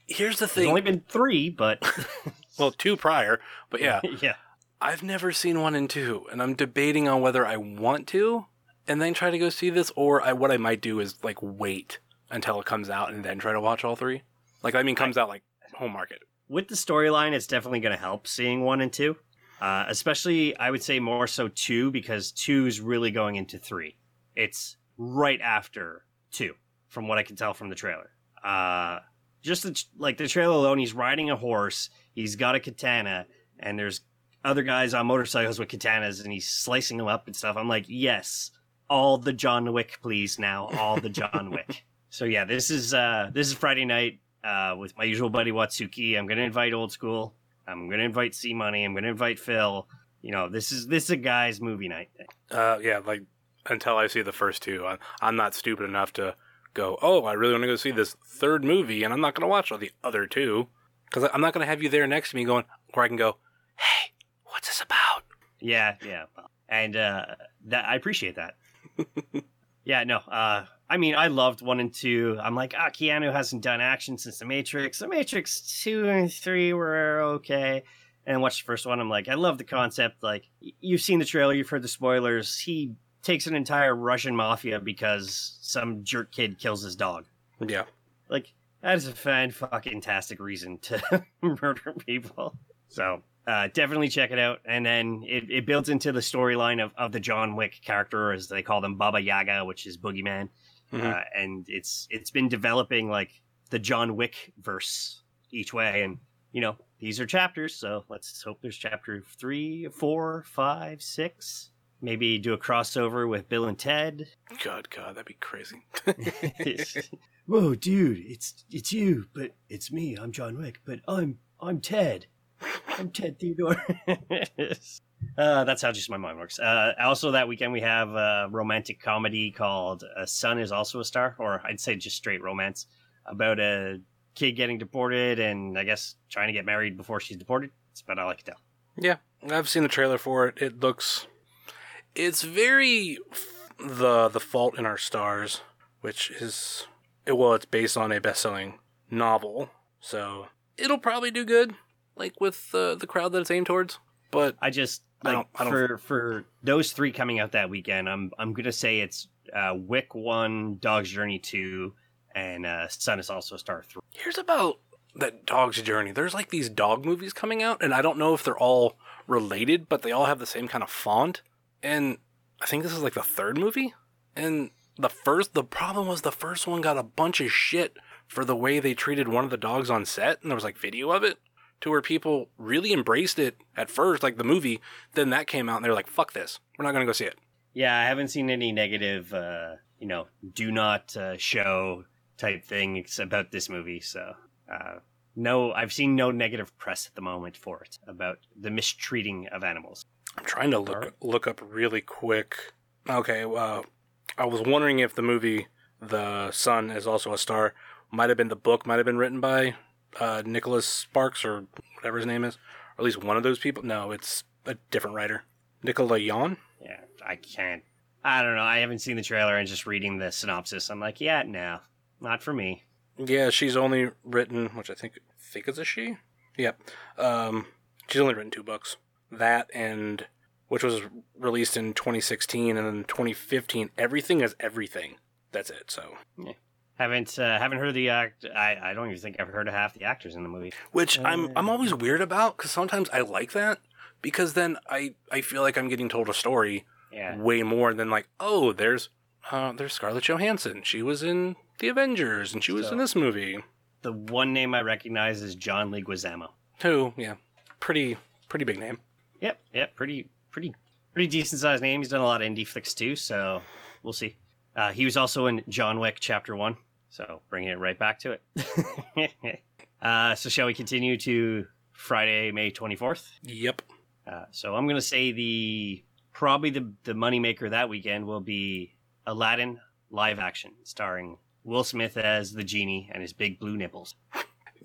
Here's the There's thing. only been three, but well, two prior, but yeah, yeah. I've never seen one and two, and I'm debating on whether I want to, and then try to go see this, or I, what I might do is like wait until it comes out and then try to watch all three. Like I mean, comes out like home market. With the storyline, it's definitely going to help seeing one and two. Uh, especially, I would say more so two because two is really going into three. It's right after two, from what I can tell from the trailer. Uh, just the, like the trailer alone, he's riding a horse, he's got a katana, and there's other guys on motorcycles with katanas, and he's slicing them up and stuff. I'm like, yes, all the John Wick, please now, all the John Wick. So yeah, this is uh, this is Friday night uh, with my usual buddy Watsuki. I'm gonna invite Old School. I'm gonna invite C Money. I'm gonna invite Phil. You know, this is this is a guy's movie night. Uh, yeah, like until I see the first two, I'm, I'm not stupid enough to go. Oh, I really want to go see this third movie, and I'm not going to watch all the other two because I'm not going to have you there next to me going where I can go. Hey, what's this about? Yeah, yeah, and uh, that I appreciate that. yeah, no. Uh, I mean, I loved one and two. I'm like, ah, Keanu hasn't done action since The Matrix. The Matrix two and three were okay. And watch the first one. I'm like, I love the concept. Like, you've seen the trailer, you've heard the spoilers. He takes an entire Russian mafia because some jerk kid kills his dog. Yeah. Like, that is a fan fucking tastic reason to murder people. So, uh, definitely check it out. And then it, it builds into the storyline of, of the John Wick character, as they call them, Baba Yaga, which is Boogeyman. Mhm. Uh, and it's it's been developing like the John Wick verse each way. And, you know, these are chapters. So let's hope there's chapter three, four, five, six. Maybe do a crossover with Bill and Ted. God, God, that'd be crazy. Whoa, dude, it's it's you, but it's me. I'm John Wick, but I'm I'm Ted. I'm Ted Theodore. uh, that's how just my mind works. Uh, also, that weekend we have a romantic comedy called "A Sun Is Also a Star," or I'd say just straight romance about a kid getting deported and I guess trying to get married before she's deported. It's about all I can tell. Yeah, I've seen the trailer for it. It looks, it's very the the Fault in Our Stars, which is well, it's based on a best-selling novel, so it'll probably do good, like with uh, the crowd that it's aimed towards. But I just I like don't- I don't- for for those three coming out that weekend. I'm I'm gonna say it's uh, Wick one, Dog's Journey two, and uh, Sun is also star three. here's about that dog's journey. There's like these dog movies coming out, and I don't know if they're all related, but they all have the same kind of font. And I think this is like the third movie. And the first, the problem was the first one got a bunch of shit for the way they treated one of the dogs on set, and there was like video of it to where people really embraced it at first, like the movie. Then that came out, and they were like, "Fuck this, we're not gonna go see it." Yeah, I haven't seen any negative, uh, you know, do not uh, show type things about this movie. So, uh, no, I've seen no negative press at the moment for it about the mistreating of animals. I'm trying to look look up really quick. Okay, uh, I was wondering if the movie The Sun is also a star might have been the book might have been written by uh, Nicholas Sparks or whatever his name is, or at least one of those people. No, it's a different writer, Nicola Yoon. Yeah, I can't. I don't know. I haven't seen the trailer and just reading the synopsis. I'm like, yeah, no, not for me. Yeah, she's only written, which I think think is a she. Yep. Um, she's only written two books. That and which was released in 2016 and then 2015. Everything is everything. That's it. So, Haven't uh, haven't heard the act. I I don't even think I've heard of half the actors in the movie. which I'm I'm always weird about because sometimes I like that because then I I feel like I'm getting told a story Yeah, way more than like oh there's uh, there's Scarlett Johansson. She was in the Avengers and she was So- in this movie. the one name I recognize is John Leguizamo. Who? Yeah, pretty pretty big name. Yep, yep, pretty pretty pretty decent sized name. He's done a lot of indie flicks too, so we'll see. Uh, he was also in John Wick Chapter One, so bringing it right back to it. uh, so shall we continue to Friday, May twenty fourth? Yep. Uh, so I'm gonna say the probably the the moneymaker that weekend will be Aladdin live action, starring Will Smith as the genie and his big blue nipples.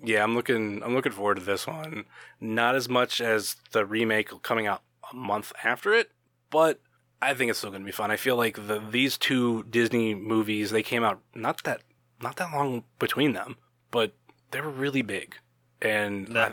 Yeah, I'm looking. I'm looking forward to this one. Not as much as the remake coming out a month after it, but I think it's still going to be fun. I feel like the these two Disney movies they came out not that not that long between them, but they were really big. And The, I-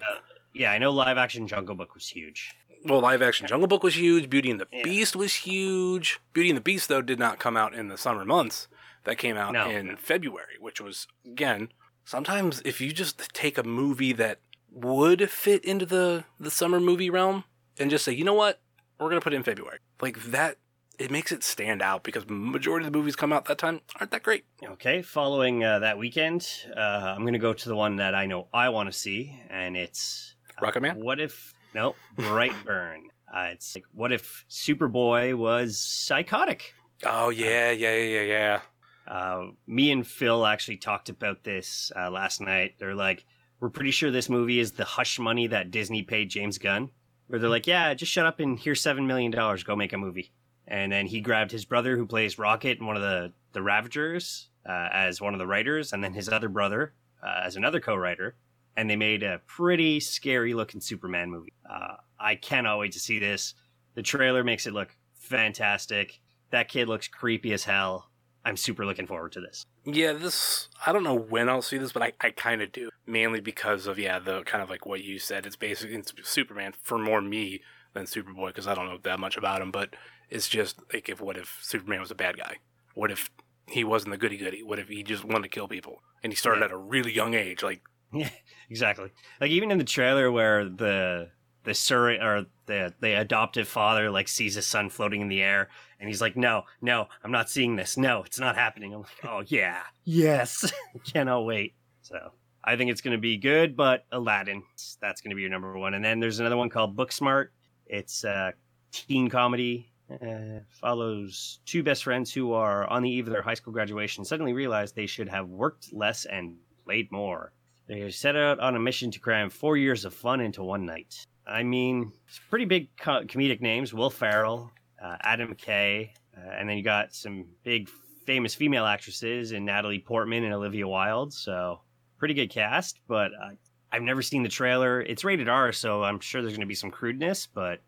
yeah, I know live action Jungle Book was huge. well, live action Jungle Book was huge. Beauty and the Yeah. Beast was huge. Beauty and the Beast though did not come out in the summer months. That came out No. in February, which was again sometimes if you just take a movie that would fit into the the summer movie realm and just say, you know what, we're gonna put it in February, like that, it makes it stand out because majority of the movies come out that time aren't that great. Okay, following uh, that weekend, uh, I'm going to go to the one that I know I want to see, and it's uh, Rocket Man? What if no Brightburn? uh, it's like what if Superboy was psychotic? Oh yeah, yeah, yeah, yeah, yeah. Uh, me and Phil actually talked about this uh, last night. They're like, we're pretty sure this movie is the hush money that Disney paid James Gunn. Where they're like, yeah, just shut up and here's seven million dollars, go make a movie. And then he grabbed his brother, who plays Rocket and one of the the Ravagers, uh, as one of the writers, and then his other brother uh, as another co-writer, and they made a pretty scary looking Superman movie. Uh, I cannot wait to see this. The trailer makes it look fantastic. That kid looks creepy as hell. I'm super looking forward to this. Yeah, this I don't know when I'll see this, but I, I kind of do. Mainly because of yeah, the kind of like what you said. It's basically it's Superman for more me than Superboy because I don't know that much about him. But it's just like if what if Superman was a bad guy? What if he wasn't the goody goody? What if he just wanted to kill people and he started Yeah. at a really young age? Like Yeah, exactly. Like even in the trailer where the the surrogate or the the adoptive father like sees his son floating in the air and he's like, "No, no, I'm not seeing this. No, it's not happening." I'm like, "Oh yeah, yes, cannot wait." So I think it's going to be good, but Aladdin, that's going to be your number one. And then there's another one called Booksmart. It's a teen comedy. Uh, follows two best friends who are on the eve of their high school graduation suddenly realize they should have worked less and played more. They set out on a mission to cram four years of fun into one night. I mean, it's pretty big co- comedic names: Will Ferrell, uh, Adam McKay, uh, and then you got some big famous female actresses in Natalie Portman and Olivia Wilde. So pretty good cast. But uh, I've never seen the trailer. It's rated R, so I'm sure there's going to be some crudeness. But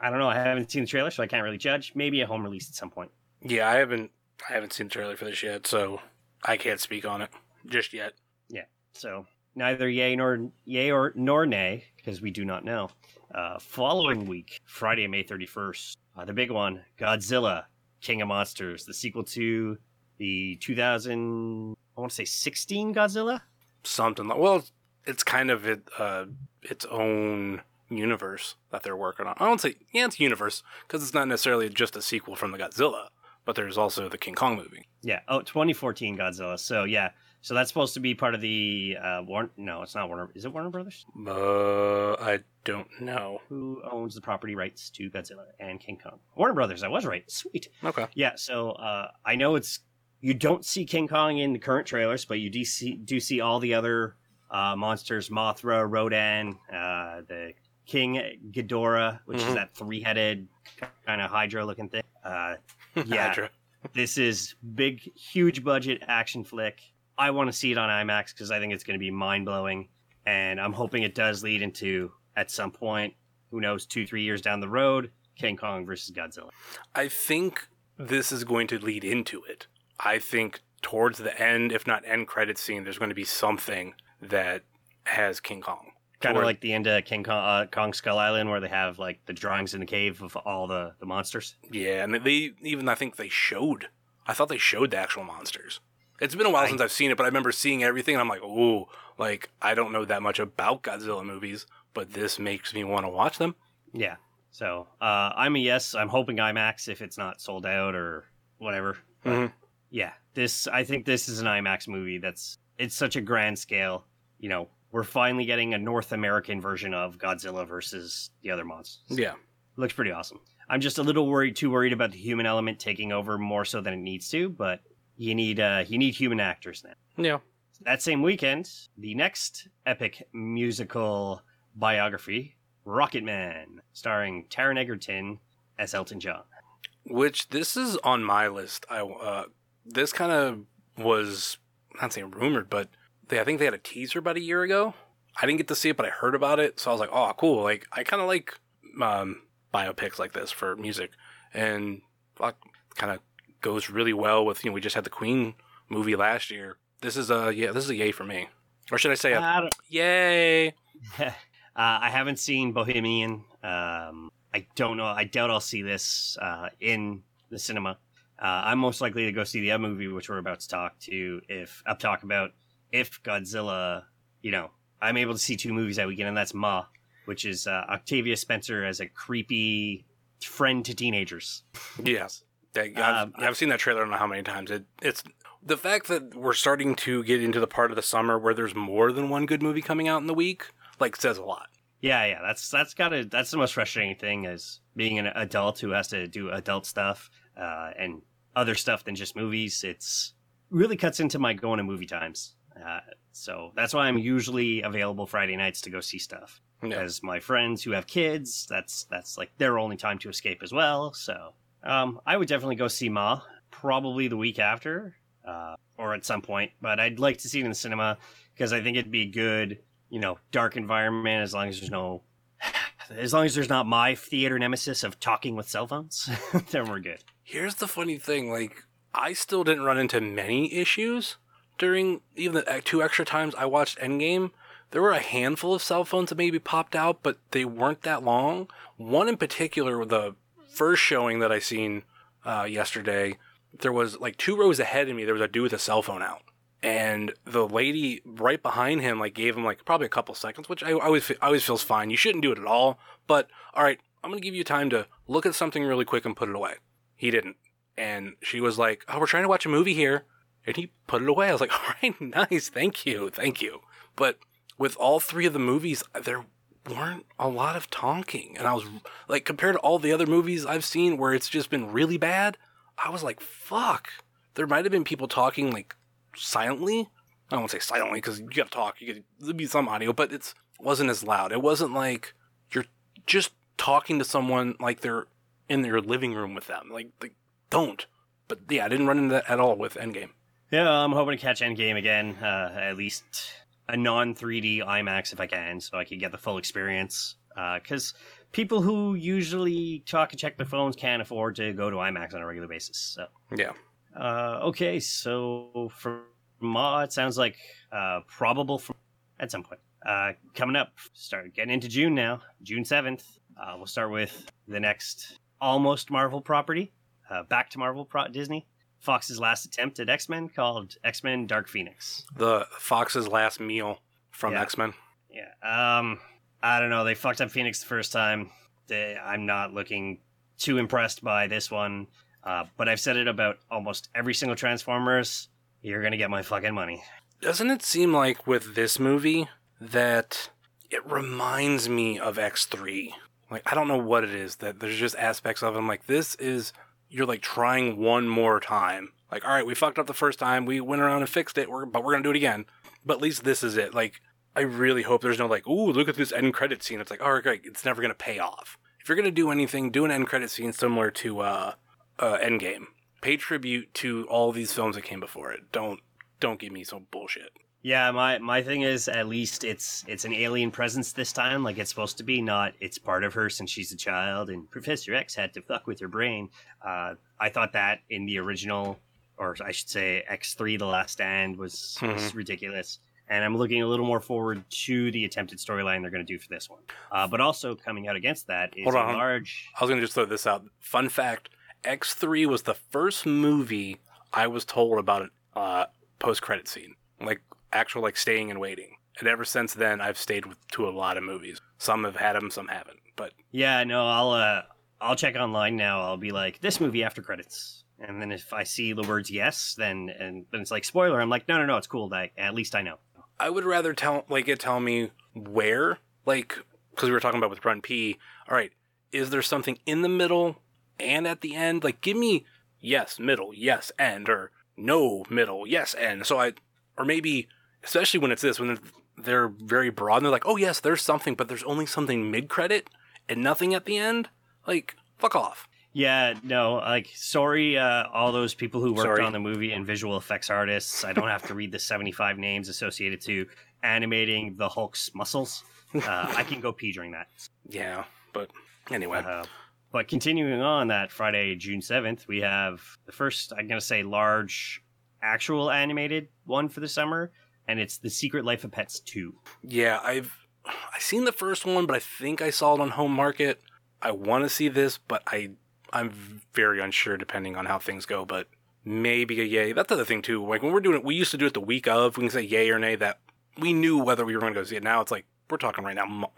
I don't know. I haven't seen the trailer, so I can't really judge. Maybe a home release at some point. yeah, I haven't I haven't seen the trailer for this yet, so I can't speak on it just yet. Yeah. So neither yay nor yay or nor nay because we do not know. Uh, following week, Friday, May thirty first, uh, the big one, Godzilla, King of Monsters, the sequel to the two thousand I want to say sixteen Godzilla. Something like well, it's kind of it uh its own universe that they're working on. I don't say yeah, it's universe because it's not necessarily just a sequel from the Godzilla, but there's also the King Kong movie. Yeah. Oh, 2014 Godzilla. So yeah. So that's supposed to be part of the uh, Warner. No, it's not Warner. Is it Warner Brothers? Uh, I don't know. Who owns the property rights to Godzilla and King Kong? Warner Brothers. I was right. Sweet. Okay. Yeah, so uh, I know it's you don't see King Kong in the current trailers, but you do see do see all the other uh, monsters: Mothra, Rodan, uh, the King Ghidorah, which is Mhm. that three-headed kind of Hydra-looking thing. Uh, Yeah. Hydra. this is big, huge budget action flick. I want to see it on IMAX because I think it's going to be mind blowing, and I'm hoping it does lead into at some point, who knows, two three years down the road, King Kong versus Godzilla. I think this is going to lead into it. I think towards the end, if not end credit scene, there's going to be something that has King Kong. Kind of like the end of King Kong, uh, Kong Skull Island, where they have like the drawings in the cave of all the, the monsters. Yeah, and they even I think they showed. I thought they showed the actual monsters. It's been a while I- since I've seen it, but I remember seeing everything. And I'm like, ooh, like I don't know that much about Godzilla movies, but this makes me want to watch them. Yeah. So uh, I'm a yes. I'm hoping IMAX if it's not sold out or whatever. Mhm. yeah, this I think this is an IMAX movie. That's it's such a grand scale. You know, we're finally getting a North American version of Godzilla versus the other monsters. Yeah, looks pretty awesome. I'm just a little worried, too worried about the human element taking over more so than it needs to. But you need uh, you need human actors now. yeah. That same weekend, the next epic musical biography, Rocket Man, starring Taron Egerton as Elton John. Which this is on my list. I uh, this kind of was not saying rumored, but they I think they had a teaser about a year ago. I didn't get to see it, but I heard about it, so I was like, oh, cool. Like I kind of like um, biopics like this for music, and fuck, kind of goes really well with you know we just had the Queen movie last year. This is a yeah, this is a yay for me, or should I say a I, yay? uh, I haven't seen Bohemian. Um, I don't know. I doubt I'll see this uh, in the cinema. Uh, I'm most likely to go see the other movie, which we're about to talk to. If up talk about if Godzilla, you know, I'm able to see two movies that weekend, and that's Ma, which is uh, Octavia Spencer as a creepy friend to teenagers. Yes. I've, Um, I've seen that trailer. I don't know how many times. It, it's the fact that we're starting to get into the part of the summer where there's more than one good movie coming out in the week. Like says a lot. Yeah, yeah, that's that's gotta that's the most frustrating thing is being an adult who has to do adult stuff uh, and other stuff than just movies. It's really cuts into my going to movie times. Uh, so that's why I'm usually available Friday nights to go see stuff. Yeah. As my friends who have kids, that's that's like their only time to escape as well. So um, I would definitely go see Ma probably the week after uh, or at some point. But I'd like to see it in the cinema because I think it'd be a good, you know, dark environment as long as there's no. As long as there's not my theater nemesis of talking with cell phones, then we're good. Here's the funny thing. Like I still didn't run into many issues during even the two extra times I watched Endgame. There were a handful of cell phones that maybe popped out, but they weren't that long. One in particular, the first showing that I seen uh, yesterday, there was like two rows ahead of me. There was a dude with a cell phone out, and the lady right behind him like gave him like probably a couple seconds, which I, I always fe- always feels fine. You shouldn't do it at all, but all right, I'm gonna give you time to look at something really quick and put it away. He didn't, and she was like, "Oh, we're trying to watch a movie here," and he put it away. I was like, "All right, nice, thank you, thank you." But with all three of the movies, there weren't a lot of talking, and I was like, compared to all the other movies I've seen where it's just been really bad, I was like, "Fuck." There might have been people talking like silently. I won't say silently because you got to talk. You could there'd be some audio, but it's wasn't as loud. It wasn't like you're just talking to someone like they're in their living room with them. Like, they don't. But yeah, I didn't run into that at all with Endgame. Yeah, I'm hoping to catch Endgame again, uh, at least a non 3D IMAX if I can, so I can get the full experience. Because people who usually talk and check their phones can't afford to go to IMAX on a regular basis. So, Yeah. uh, okay, so for Ma, it sounds like uh, probable from at some point. Uh, coming up, start getting into June now. June seventh. Uh, we'll start with the next almost Marvel property, uh, back to Marvel pro- Disney. Fox's last attempt at X Men called X Men Dark Phoenix. The Fox's last meal from Yeah. X Men. Yeah. Um, I don't know. They fucked up Phoenix the first time. They, I'm not looking too impressed by this one. Uh, but I've said it about almost every single Transformers. You're gonna get my fucking money. Doesn't it seem like with this movie that it reminds me of X3? Like, I don't know what it is, that there's just aspects of it. I'm like, this is, you're like trying one more time. Like, all right, we fucked up the first time. We went around and fixed it, we're, but we're going to do it again. But at least this is it. Like, I really hope there's no like, ooh, look at this end credit scene. It's like, all right, great. It's never going to pay off. If you're going to do anything, do an end credit scene similar to uh, uh, Endgame. Pay tribute to all these films that came before it. Don't don't give me some bullshit. Yeah, my my thing is at least it's it's an alien presence this time, like it's supposed to be. Not it's part of her since she's a child, and Professor X had to fuck with her brain. Uh, I thought that in the original, or I should say X three: The Last Stand, was, was ridiculous. And I'm looking a little more forward to the attempted storyline they're going to do for this one. Uh, but also coming out against that is Hold a on. large. I was gonna just throw this out. Fun fact: X3 was the first movie I was told about a uh, post-credit scene, like actual like staying and waiting. And ever since then, I've stayed with to a lot of movies. Some have had them, some haven't. But Yeah, no, I'll uh, I'll check online now. I'll be like this movie after credits, and then if I see the words yes, then and then it's like spoiler. I'm like, no, no, no, it's cool. That at least I know. I would rather tell like it tell me where, like because we were talking about with Run P. All right, is there something in the middle and at the end? Like, give me yes middle, yes end, or no middle, yes end. So I, or maybe especially when it's this when they're, very broad and they're like, oh yes, there's something, but there's only something mid credit and nothing at the end. Like, fuck off. Yeah, no, like sorry, uh, all those people who worked Sorry. on the movie and visual effects artists. I don't have to read the 75 names associated to animating the Hulk's muscles. Uh, I can go pee during that. Yeah, but anyway, Uh, but continuing on that Friday, June 7th, we have the first, I'm going to say, large actual animated one for the summer, and it's The Secret Life of Pets 2. Yeah, I've I seen the first one, but I think I saw it on home market. I want to see this, but I I'm very unsure depending on how things go. But maybe a yay. That's the other thing too. Like when we're doing it, we used to do it the week of. We can say yay or nay. That we knew whether we were going to go see it. Now it's like we're talking right now,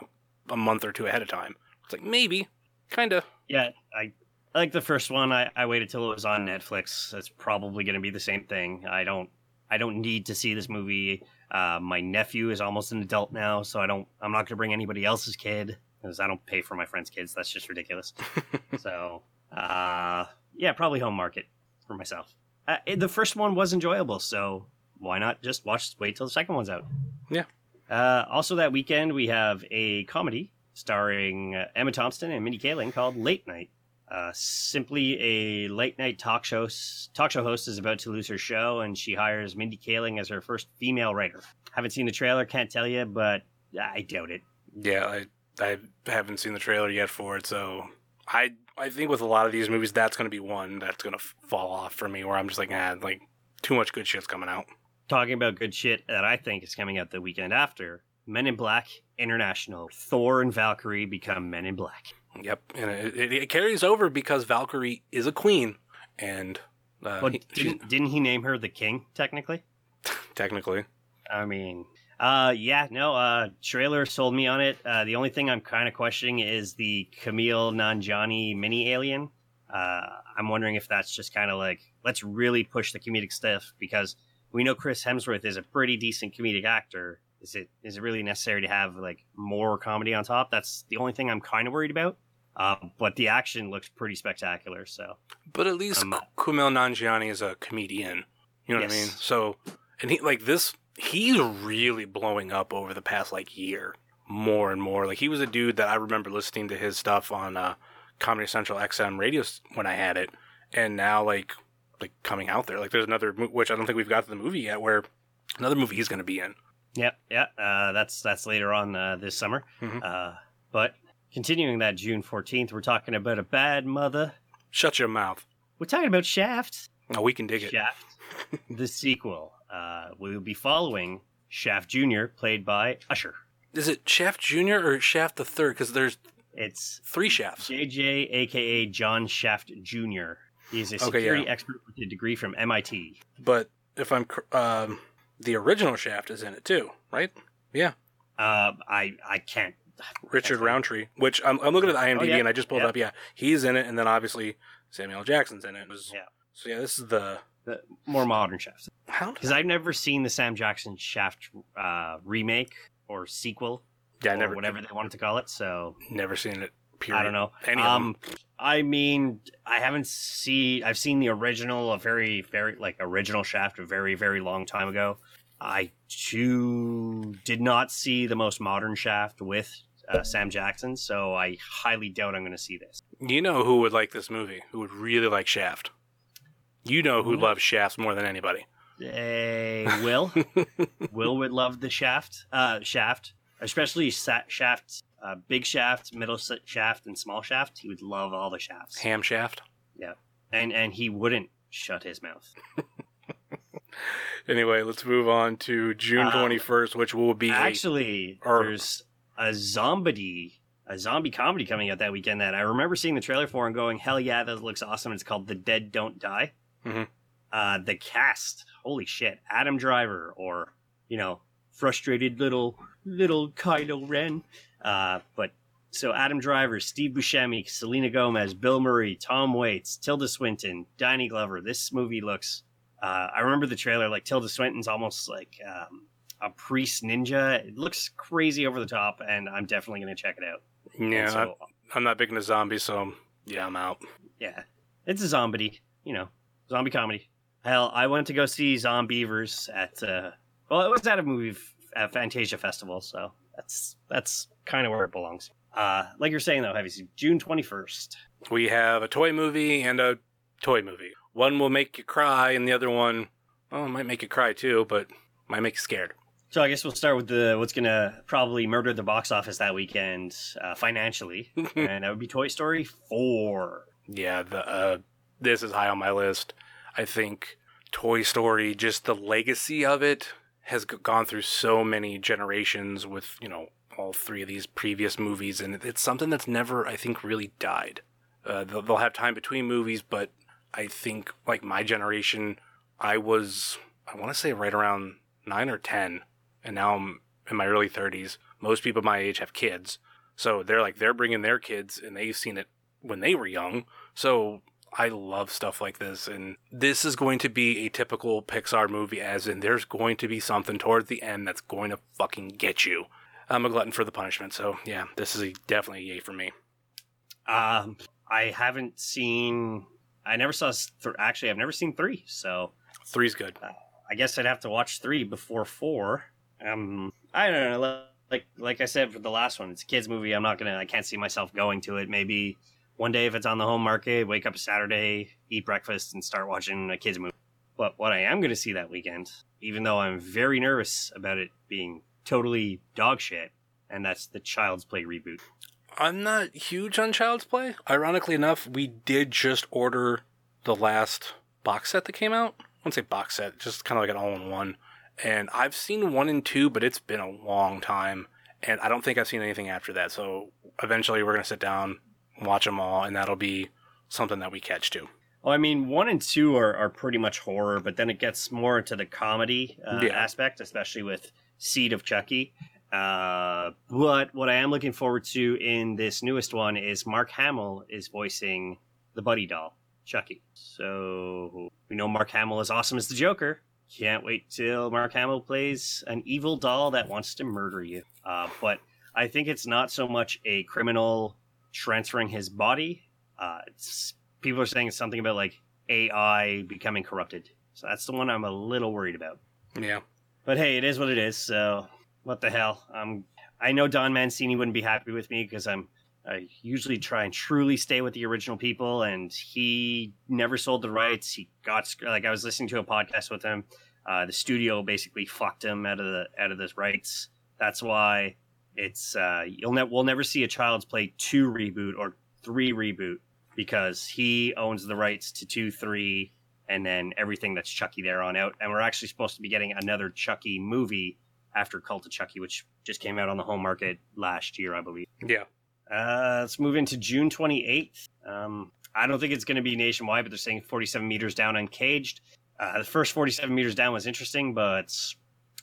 a month or two ahead of time. It's like maybe, kind of. Yeah, I, I like the first one. I, I waited till it was on Netflix. It's probably going to be the same thing. I don't I don't need to see this movie. Uh, my nephew is almost an adult now, so I don't. I'm not going to bring anybody else's kid because I don't pay for my friends' kids. That's just ridiculous. so, uh, yeah, probably home market for myself. Uh, the first one was enjoyable, so why not just watch? Wait till the second one's out. Yeah. Uh, also, that weekend we have a comedy starring uh, Emma Thompson and Mindy Kaling called Late Night. Uh, simply a late night talk show talk show host is about to lose her show, and she hires Mindy Kaling as her first female writer. Haven't seen the trailer, can't tell you, but I doubt it. Yeah, I I haven't seen the trailer yet for it, so I I think with a lot of these movies, that's going to be one that's going to fall off for me, where I'm just like, ah, like too much good shit's coming out. Talking about good shit that I think is coming out the weekend after Men in Black International. Thor and Valkyrie become Men in Black. Yep, and it, it, carries over because Valkyrie is a queen, and uh, But he- didn't, didn't he name her the king, technically? technically, I mean, uh, yeah, no, uh, trailer sold me on it. Uh, the only thing I'm kind of questioning is the Kumail Nanjiani mini alien. Uh, I'm wondering if that's just kind of like, let's really push the comedic stuff because we know Chris Hemsworth is a pretty decent comedic actor. Is it is it really necessary to have like more comedy on top? That's the only thing I'm kind of worried about. Uh, but the action looks pretty spectacular. So but at least Um, Kumail Nanjiani is a comedian. You know what I mean? So, and he like this, he's really blowing up over the past like year, more and more. Like he was a dude that I remember listening to his stuff on uh, Comedy Central XM radio when I had it, and now like like coming out there. Like there's another mo- which I don't think we've got to the movie yet, where another movie he's going to be in. Yeah, yeah. Uh, that's that's later on uh, this summer. Mhm. Uh, but continuing that June fourteenth, we're talking about a bad mother. Shut your mouth. We're talking about Shaft. Oh, we can dig it. Shaft, the sequel. Uh, we will be following Shaft Junior, played by Usher. Is it Shaft Junior or Shaft the Third? Because there's It's three Shafts. JJ, aka John Shaft Jr. He's a Okay, security yeah. expert with a degree from MIT. But if I'm um, the original Shaft is in it too, right? Yeah. Uh, I I can't. Richard Roundtree, which I'm, I'm looking at the IMDb Oh, yeah. and I just pulled Yeah. up. Yeah, he's in it, and then obviously Samuel L. Jackson's in it. Yeah. So yeah, this is the The more modern Shaft. Because I've never seen the Sam Jackson Shaft uh, remake or sequel yeah, or never whatever they wanted to call it. So never seen it. Period. I don't know. Any um, I mean, I haven't see. I've seen the original, a very, very like original Shaft, a very, very long time ago. I too did not see the most modern Shaft with uh, Sam Jackson, so I highly doubt I'm going to see this. You know who would like this movie? Who would really like Shaft? You know who Who? loves Shafts more than anybody. Hey, Will, Will would love the Shaft, uh, Shaft, especially sa- Shaft, uh, big Shaft, middle Shaft, and small Shaft. He would love all the Shafts. Ham Shaft. Yeah, and and he wouldn't shut his mouth. Anyway, let's move on to June Uh, twenty first, which will be a- Actually, or- there's a zombie a zombie comedy coming out that weekend that I remember seeing the trailer for and going, "Hell yeah, that looks awesome!" It's called The Dead Don't Die. Mhm. Uh, the cast, holy shit, Adam Driver or you know, frustrated little little Kylo Ren. Uh, but so Adam Driver, Steve Buscemi, Selena Gomez, Bill Murray, Tom Waits, Tilda Swinton, Danny Glover. This movie looks. Uh, I remember the trailer. Like Tilda Swinton's almost like um, a priest ninja. It looks crazy over the top, and I'm definitely going to check it out. Yeah. so, I, I'm not big into zombies, so yeah, I'm out. yeah, it's a zombie, you know, zombie comedy. Hell, I went to go see Zombeavers at uh, well, it was at a movie f- at Fantasia Festival, so that's that's kind of where it belongs. Uh, like you're saying though, have you seen June twenty first. We have a toy movie and a toy movie. One will make you cry, and the other one, it might make you cry too, but might make you scared. So I guess we'll start with the what's gonna probably murder the box office that weekend uh, financially, and that would be Toy Story four. Yeah, the uh, this is high on my list. I think Toy Story, just the legacy of it, has gone through so many generations with you know all three of these previous movies, and it's something that's never, I think, really died. Uh, they'll, they'll have time between movies, but I think like my generation, I was I want to say right around nine or ten, and now I'm in my early thirties. Most people my age have kids, so they're like they're bringing their kids, and they've seen it when they were young. So I love stuff like this, and this is going to be a typical Pixar movie, as in there's going to be something towards the end that's going to fucking get you. I'm a glutton for the punishment, so yeah, this is a, definitely a yay for me. Um, I haven't seen. I never saw. Th- actually, I've never seen three, so Three's good. I guess I'd have to watch three before four. Um, I don't know. Like like I said for the last one, it's a kids movie. I'm not gonna. I can't see myself going to it. Maybe one day if it's on the home market, wake up a Saturday, eat breakfast, and start watching a kids movie. But what I am gonna see that weekend, even though I'm very nervous about it being totally dog shit, and that's the Child's Play reboot. I'm not huge on Child's Play. Ironically enough, we did just order the last box set that came out. I wouldn't say box set, just kind of like an all in one. And I've seen one and two, but it's been a long time. And I don't think I've seen anything after that. So eventually we're going to sit down, watch them all, and that'll be something that we catch too. Well, I mean, one and two are, are pretty much horror, but then it gets more into the comedy uh, Yeah. aspect, especially with Seed of Chucky. Uh, but what I am looking forward to in this newest one is Mark Hamill is voicing the Buddy doll, Chucky. So we know Mark Hamill is awesome as the Joker. Can't wait till Mark Hamill plays an evil doll that wants to murder you. Uh, but I think it's not so much a criminal transferring his body. Uh, it's, people are saying something about like AI becoming corrupted. So that's the one I'm a little worried about. Yeah. But hey, it is what it is. So what the hell? Um, I know Don Mancini wouldn't be happy with me because I'm I usually try and truly stay with the original people, and he never sold the rights. He got like I was listening to a podcast with him. Uh, the studio basically fucked him out of the out of his rights. That's why it's uh, you'll ne- we'll never see a Child's Play two reboot or three reboot because he owns the rights to two, three, and then everything that's Chucky there on out. And we're actually supposed to be getting another Chucky movie after Cult of Chucky, which just came out on the home market last year, I believe. Yeah. Uh, let's move into June 28th. Um, I don't think it's going to be nationwide, but they're saying 47 meters down uncaged. Uh, the first 47 meters down was interesting, but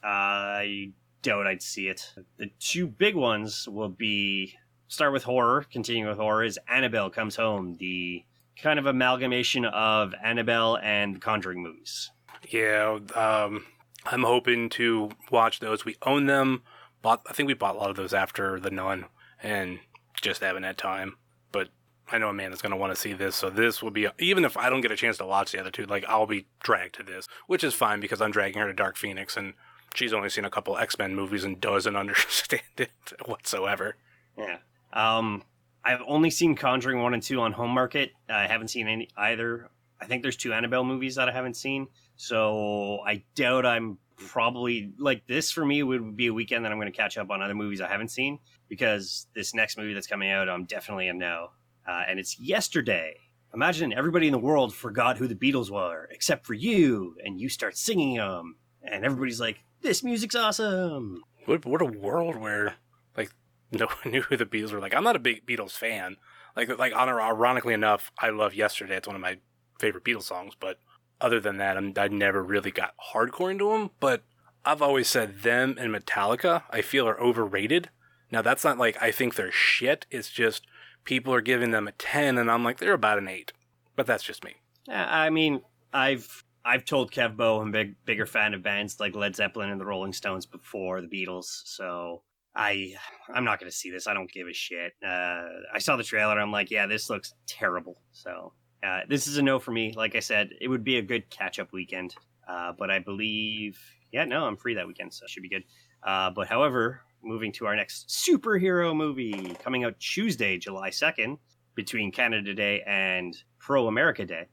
I doubt I'd see it. The two big ones will be start with horror, continue with horror, is Annabelle Comes Home, the kind of amalgamation of Annabelle and the Conjuring movies. Yeah, um, I'm hoping to watch those. We own them. Bought, I think we bought a lot of those after the Nun, and just haven't had time. But I know Amanda's going to want to see this, so this will be even if I don't get a chance to watch the other two, like I'll be dragged to this, which is fine because I'm dragging her to Dark Phoenix, and she's only seen a couple X Men movies and doesn't understand it whatsoever. Yeah. Um, I've only seen Conjuring 1 and 2 on home market. I haven't seen any either. I think there's two Annabelle movies that I haven't seen. So I doubt I'm probably like this for me would be a weekend that I'm going to catch up on other movies I haven't seen because this next movie that's coming out, I'm definitely a no. Uh, and it's yesterday. Imagine everybody in the world forgot who the Beatles were except for you, and you start singing them, and everybody's like, "This music's awesome." What what a world where like no one knew who the Beatles were. Like I'm not a big Beatles fan. Like like ironically enough, I love Yesterday. It's one of my favorite Beatles songs. But other than that, I'm, I never really got hardcore into them. But I've always said them and Metallica I feel are overrated. Now that's not like I think they're shit. It's just people are giving them a ten, and I'm like they're about an eight. But that's just me. I mean, I've I've told Kev Bo I'm a big bigger fan of bands like Led Zeppelin and the Rolling Stones before the Beatles, so I I'm not gonna see this. I don't give a shit. Uh, I saw the trailer. I'm like, yeah, this looks terrible. So uh, this is a no for me. Like I said, it would be a good catch up weekend. Uh, but I believe, yeah, no, I'm free that weekend, so it should be good. Uh, but however, moving to our next superhero movie coming out Tuesday, July 2nd, between Canada Day and Pro America Day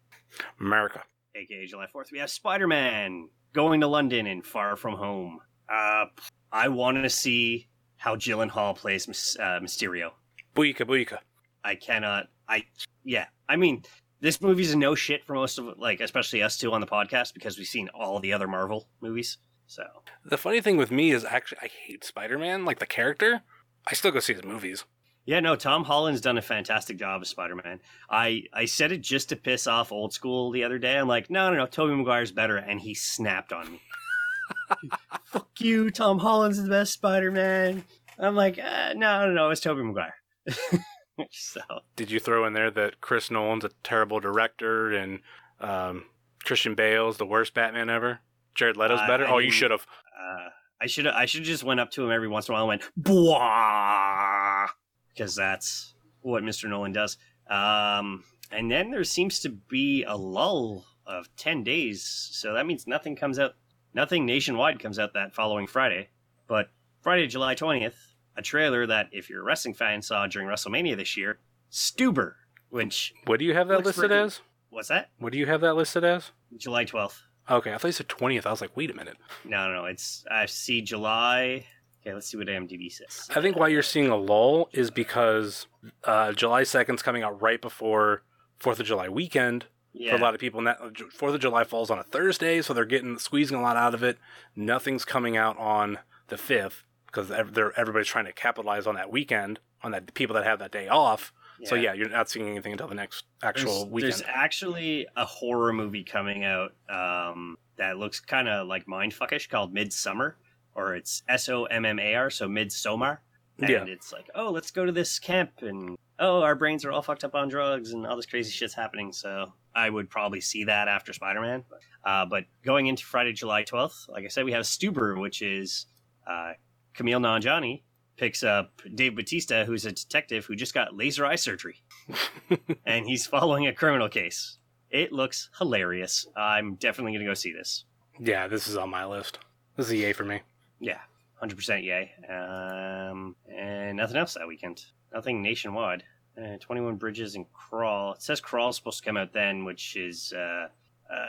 America. aka July 4th, we have Spider Man going to London and Far From Home. Uh, I want to see how Gyllenhaal plays uh, Mysterio. Booyaka booyaka. I cannot. I yeah. I mean, this movie's a no shit for most of like, especially us two on the podcast because we've seen all the other Marvel movies. So The funny thing with me is actually I hate Spider Man, like the character. I still go see his movies. yeah, no, Tom Holland's done a fantastic job as Spider Man. I I said it just to piss off old school the other day. I'm like, no, no, no, Tobey Maguire's better, and he snapped on me. Fuck you, Tom Holland's the best Spider Man. I'm like, uh, no, no, no, it's Tobey Maguire. so Did you throw in there that Chris Nolan's a terrible director and um, Christian Bale's the worst Batman ever? Jared Leto's I- better? I oh, you should have. uh, I should I should just went up to him every once in a while and went Bwah! because that's what Mr. Nolan does. Um, and then there seems to be a lull of ten days, so that means nothing comes out, nothing nationwide comes out that following Friday. But Friday, July twentieth, a trailer that if you're a wrestling fan saw during WrestleMania this year, Stuber, which What do you have that listed as? what's that? What do you have that listed as? July twelfth. Okay, I thought you said 20th. I was like, wait a minute. No, no, no. It's I see July Okay, let's see what IMDb says. I think why you're seeing a lull is because uh, July 2nd's coming out right before Fourth of July weekend yeah. for a lot of people. And that Fourth of July falls on a Thursday, so they're getting squeezing a lot out of it. Nothing's coming out on the fifth because they're everybody's trying to capitalize on that weekend on that people that have that day off. So yeah, you're not seeing anything until the next actual there's, weekend. There's actually a horror movie coming out um, that looks kind of like mindfuckish called Midsummer, or it's S O M M A R, so Midsommar. And Yeah. it's like, oh, let's go to this camp, and oh, our brains are all fucked up on drugs, and all this crazy shit's happening. So I would probably see that after Spider Man. Uh, but going into Friday, July 12th, like I said, we have Stuber, which is uh, Camille Nanjiani picks up Dave Bautista, who's a detective who just got laser eye surgery, and he's following a criminal case. It looks hilarious. I'm definitely going to go see this. yeah, this is on my list. This is a yay for me. Yeah, hundred percent yay. Um, and nothing else that weekend. Nothing nationwide. Uh, Twenty One Bridges and Crawl. It says Crawl's supposed to come out then, which is uh, uh,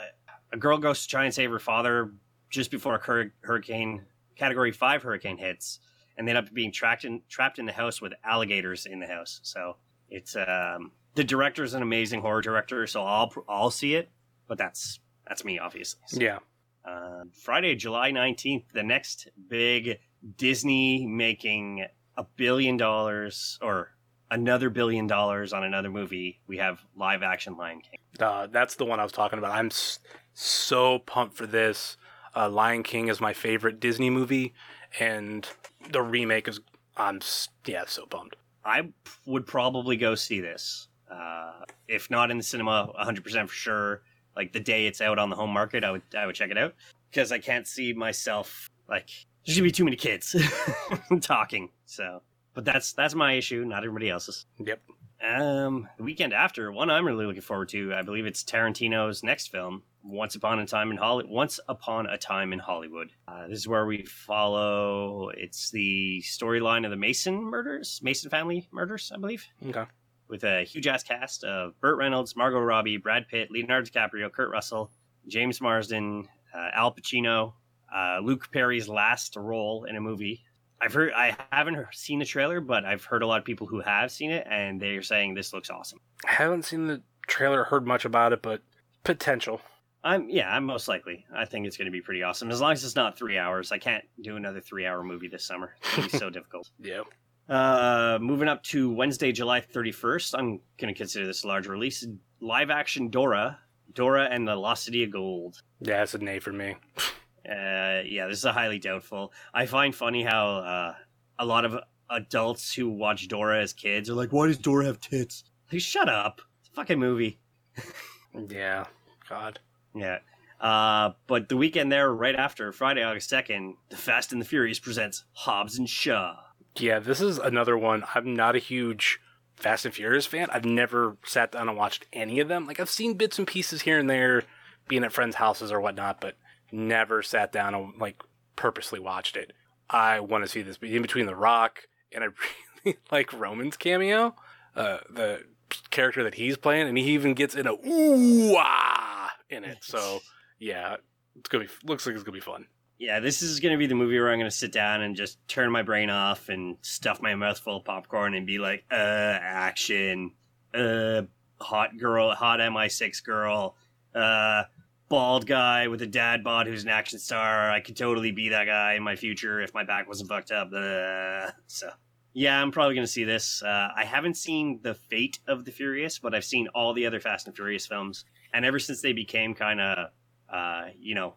a girl goes to try and save her father just before a hur- hurricane, Category Five hurricane hits, and they end up being trapped in trapped in the house with alligators in the house. So it's um, the is an amazing horror director, so I'll I'll see it. But that's that's me, obviously. So- Yeah. uh, Friday, July 19th, the next big Disney making a billion dollars or another billion dollars on another movie. We have live action Lion King. Uh, that's the one I was talking about. I'm s- so pumped for this. Uh, Lion King is my favorite Disney movie, and the remake is. I'm yeah, so bummed. I would probably go see this. Uh, if not in the cinema, 100% for sure. Like the day it's out on the home market, I would I would check it out because I can't see myself like there's gonna be too many kids talking. So, but that's that's my issue, not everybody else's. Yep. Um, the weekend after, one I'm really looking forward to. I believe it's Tarantino's next film, Once Upon a Time in Holly. Once Upon a Time in Hollywood. Uh, this is where we follow. It's the storyline of the Mason murders, Mason family murders, I believe, Okay. with a huge ass cast of Burt Reynolds, Margot Robbie, Brad Pitt, Leonardo DiCaprio, Kurt Russell, James Marsden, uh, Al Pacino, uh, Luke Perry's last role in a movie. I've heard I haven't seen the trailer, but I've heard a lot of people who have seen it, and they're saying this looks awesome. I haven't seen the trailer, heard much about it, but potential. I'm yeah, I'm most likely. I think it's going to be pretty awesome as long as it's not three hours. I can't do another three hour movie this summer. It's be so difficult. Yeah. Uh, moving up to Wednesday, July 31st. I'm going to consider this a large release. Live action Dora, Dora and the Lost City of Gold. Yeah, it's a nay for me. Uh, yeah, this is a highly doubtful. I find funny how uh, a lot of adults who watch Dora as kids are like, "Why does Dora have tits?" Like, shut up! It's a fucking movie. Yeah. God. Yeah. Uh, but the weekend there, right after Friday, August second, The Fast and the Furious presents Hobbs and Shaw. Yeah, this is another one. I'm not a huge Fast and Furious fan. I've never sat down and watched any of them. Like I've seen bits and pieces here and there, being at friends' houses or whatnot, but never sat down and like purposely watched it. I want to see this in between The Rock and I really like Roman's cameo, uh, the character that he's playing, and he even gets in a ooh ah in it. So yeah, it's gonna be looks like it's gonna be fun. Yeah, this is going to be the movie where I'm going to sit down and just turn my brain off and stuff my mouth full of popcorn and be like, uh, action, uh, hot girl, hot MI6 girl, uh, bald guy with a dad bod who's an action star. I could totally be that guy in my future if my back wasn't fucked up. Uh, so, yeah, I'm probably going to see this. Uh, I haven't seen The Fate of the Furious, but I've seen all the other Fast and Furious films. And ever since they became kind of, uh, you know,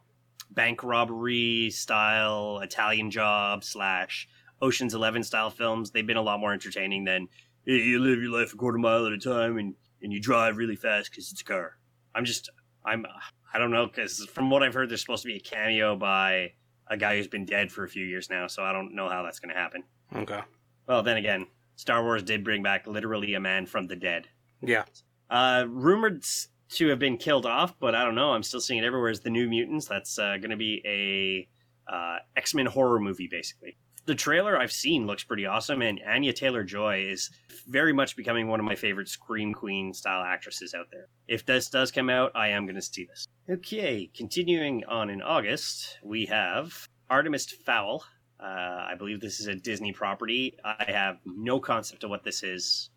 bank robbery style Italian job slash Ocean's Eleven style films, they've been a lot more entertaining than "Hey, you live your life a quarter mile at a time and, and you drive really fast because it's a car. I'm just, I'm, I don't know, because from what I've heard, there's supposed to be a cameo by a guy who's been dead for a few years now, so I don't know how that's going to happen. Okay. Well, then again, Star Wars did bring back literally a man from the dead. Yeah. Uh, rumored to have been killed off, but I don't know. I'm still seeing it everywhere as the New Mutants. That's uh, going to be a uh, X Men horror movie, basically. The trailer I've seen looks pretty awesome, and Anya Taylor Joy is very much becoming one of my favorite Scream Queen style actresses out there. If this does come out, I am going to see this. Okay, continuing on in August, we have Artemis Fowl, Uh, I believe this is a Disney property. I have no concept of what this is.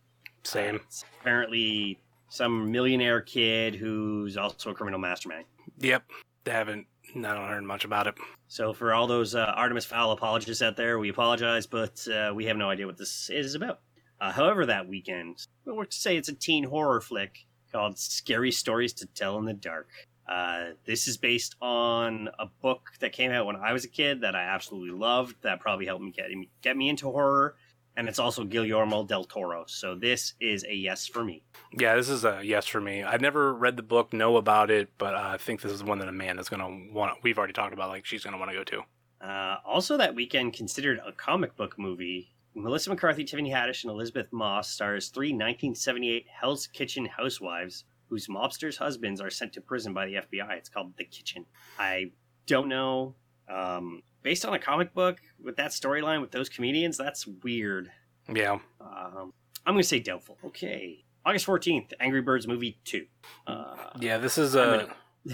Same. Uh, it's apparently some millionaire kid who's also a criminal mastermind. Yep. They haven't. I don't heard much about it. So for all those uh, Artemis Fowl apologists out there, we apologize, but uh, we have no idea what this is about. Uh, however, that weekend, we're to say it's a teen horror flick called "Scary Stories to Tell in the Dark." Uh, this is based on a book that came out when I was a kid that I absolutely loved. That probably helped me get get me into horror, and it's also Guillermo del Toro. So this is a yes for me. Yeah, this is a yes for me. I've never read the book, know about it, but uh, I think this is one that a man Amanda's going to want. We've already talked about, like, she's going to want to go to. Uh, also, that weekend considered a comic book movie. Melissa McCarthy, Tiffany Haddish, and Elisabeth Moss stars three 1978 Hell's Kitchen housewives whose mobsters' husbands are sent to prison by the FBI. It's called The Kitchen. I don't know. Um, based on a comic book with that storyline with those comedians, that's weird. Yeah. Um, I'm going to say doubtful. Okay. August 14th, Angry Birds Movie 2. Uh, Yeah, this is I'm uh,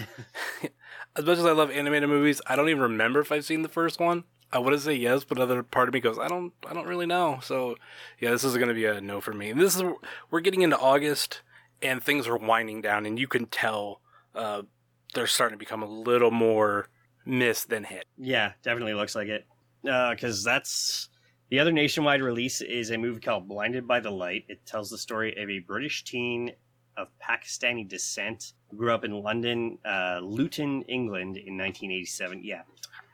as much as I love animated movies, I don't even remember if I've seen the first one. I want to say yes, but another part of me goes, I don't, I don't really know. So, yeah, this is going to be a no for me. And this is we're getting into August, and things are winding down, and you can tell uh, they're starting to become a little more miss than hit. Yeah, definitely looks like it. Because that's the other nationwide release is a movie called Blinded by the Light. It tells the story of a British teen of Pakistani descent who grew up in London, uh, Luton, England in 1987. Yeah,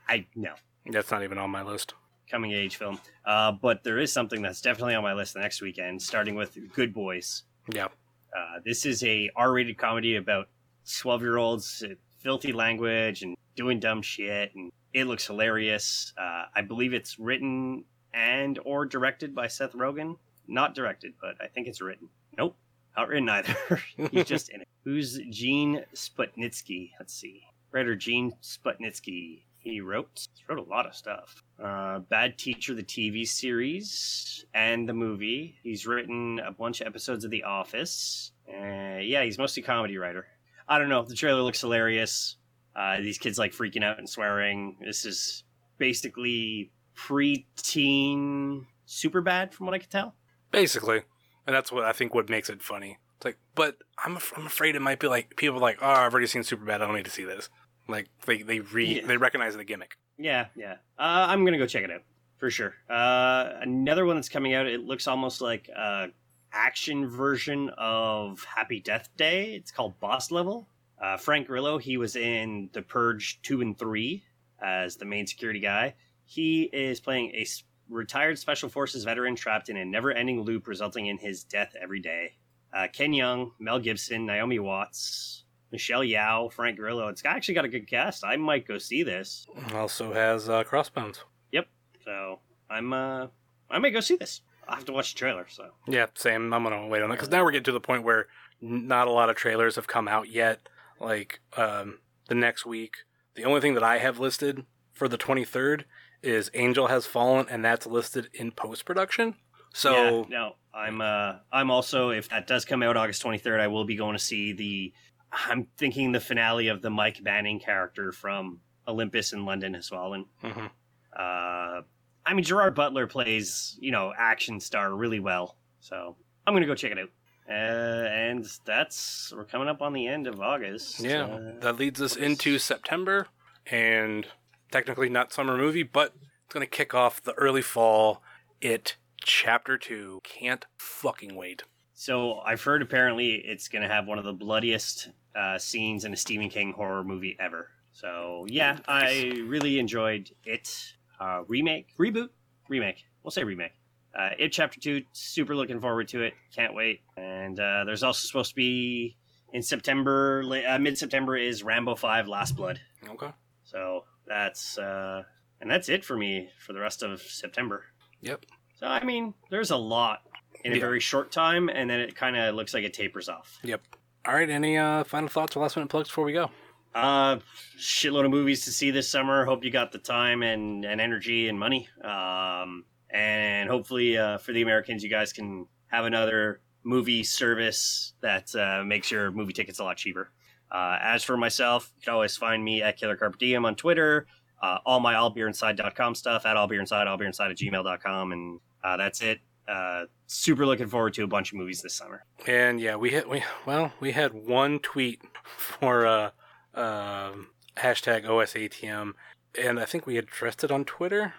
I know. That's not even on my list. Coming age film. Uh, but there is something that's definitely on my list the next weekend, starting with Good Boys. Yeah, Uh, this is a R-rated comedy about 12-year-olds, uh, filthy language and doing dumb shit, and it looks hilarious. Uh, I believe it's written and or directed by Seth Rogen. Not directed, but I think it's written. Nope, not written either. He's just in it. Who's Gene Sputnitsky? Let's see. Writer Gene Sputnitsky. He wrote he wrote a lot of stuff. Uh, Bad Teacher, the TV series, and the movie. He's written a bunch of episodes of The Office. Uh, yeah, he's mostly comedy writer. I don't know. The trailer looks hilarious. Uh, these kids like freaking out and swearing. This is basically pre-teen Superbad, from what I can tell. basically, and that's what I think what makes it funny. It's like, but I'm, I'm afraid it might be like people like, oh, I've already seen Superbad. I don't need to see this. Like they they re Yeah. they recognize the gimmick. Yeah, yeah. Uh, I'm gonna go check it out for sure. Uh, another one that's coming out. It looks almost like a action version of Happy Death Day. It's called Boss Level. Uh, Frank Grillo. He was in The Purge two and three as the main security guy. He is playing a s- retired special forces veteran trapped in a never-ending loop, resulting in his death every day. Uh, Ken Jeong, Mel Gibson, Naomi Watts, Michelle Yeoh, Frank Grillo. It's actually got a good cast. I might go see this. Also has uh, Crossbones. Yep. So I'm uh I may go see this. I'll have to watch the trailer. So Yeah, same. I'm gonna wait on that because now we're getting to the point where not a lot of trailers have come out yet. Like um, the next week, the only thing that I have listed for the 23rd is Angel Has Fallen, and that's listed in post production. So yeah, no, I'm uh I'm also if that does come out August 23rd, I will be going to see the. I'm thinking the finale of the Mike Banning character from Olympus in London has fallen. Mhm. Uh, I mean Gerard Butler plays you know action star really well, so I'm gonna go check it out. Uh, and that's we're coming up on the end of August. Yeah, Uh, that leads us into September, and technically not summer movie, but it's gonna kick off the early fall. It Chapter Two. Can't fucking wait. So I've heard apparently it's going to have one of the bloodiest uh, scenes in a Stephen King horror movie ever. So yeah, I really enjoyed it. Uh, remake, reboot, remake. We'll say remake. Uh, it Chapter Two. Super looking forward to it. Can't wait. And uh, there's also supposed to be in September, uh, mid September is Rambo Five: Last Blood. Okay. So that's uh, and that's it for me for the rest of September. Yep. So I mean, there's a lot in a Yeah. very short time, and then it kind of looks like it tapers off. Yep. All right. Any uh, final thoughts or last minute plugs before we go? Uh, shitload of movies to see this summer. Hope you got the time and, and energy and money. Um, and hopefully, uh, for the Americans, you guys can have another movie service that uh, makes your movie tickets a lot cheaper. Uh, as for myself, you can always find me at Killer Carpe Diem on Twitter. uh, all my allbeerinside.com stuff at allbeerinside, allbeerinside at gmail.com. And uh, that's it. Uh, super looking forward to a bunch of movies this summer. And yeah, we had we well we had one tweet for uh, um hashtag OSATM, and I think we addressed it on Twitter,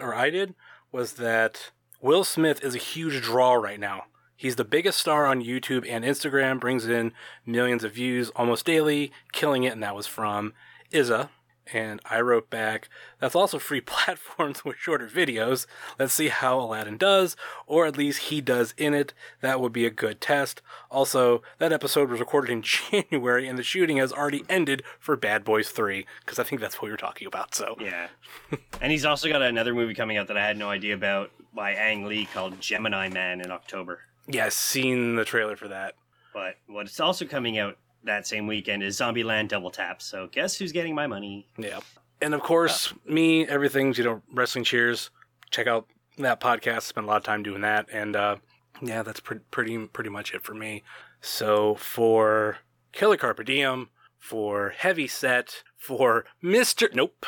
or I did. Was that Will Smith is a huge draw right now. He's the biggest star on YouTube and Instagram, brings in millions of views almost daily, killing it, and that was from Izza. And I wrote back, that's also free platforms with shorter videos. Let's see how Aladdin does, or at least he does in it. That would be a good test. Also, that episode was recorded in January, and the shooting has already ended for Bad Boys 3, because I think that's what we were talking about, so. Yeah. and he's also got another movie coming out that I had no idea about by Ang Lee called Gemini Man in October. Yeah, I've seen the trailer for that. But what's also coming out that same weekend is Zombieland Double Tap. So guess who's getting my money? Yeah. And of course, me, everything's, you know, Wrestling Cheers. Check out that podcast. Spend a lot of time doing that. And uh, yeah, that's pre- pretty pretty much it for me. So for Killer Carpe Diem, for Heavy Set, for Mr. Nope.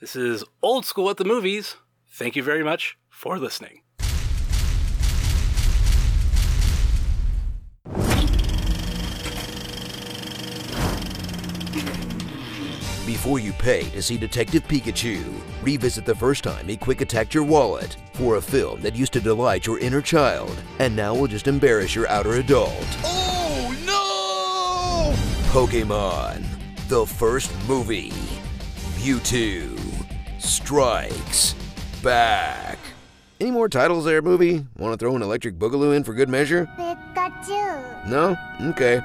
This is Old School at the Movies. Thank you very much for listening. Before you pay to see Detective Pikachu, revisit the first time he quick attacked your wallet for a film that used to delight your inner child and now will just embarrass your outer adult. Oh no! Pokemon, the first movie. Mewtwo strikes back. Any more titles there, movie? Want to throw an electric boogaloo in for good measure? Pikachu. No? Okay.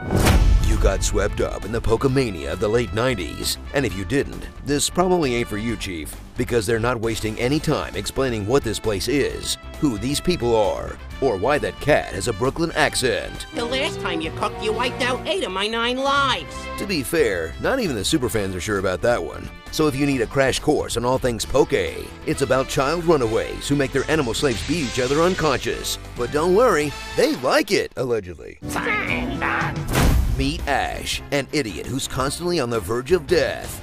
You got swept up in the Pokemania of the late 90s, and if you didn't, this probably ain't for you, Chief, because they're not wasting any time explaining what this place is, who these people are, or why that cat has a Brooklyn accent. The last time you cooked, you wiped out eight of my nine lives. To be fair, not even the superfans are sure about that one. So if you need a crash course on all things poke, it's about child runaways who make their animal slaves beat each other unconscious. But don't worry, they like it, allegedly. Meet Ash, an idiot who's constantly on the verge of death.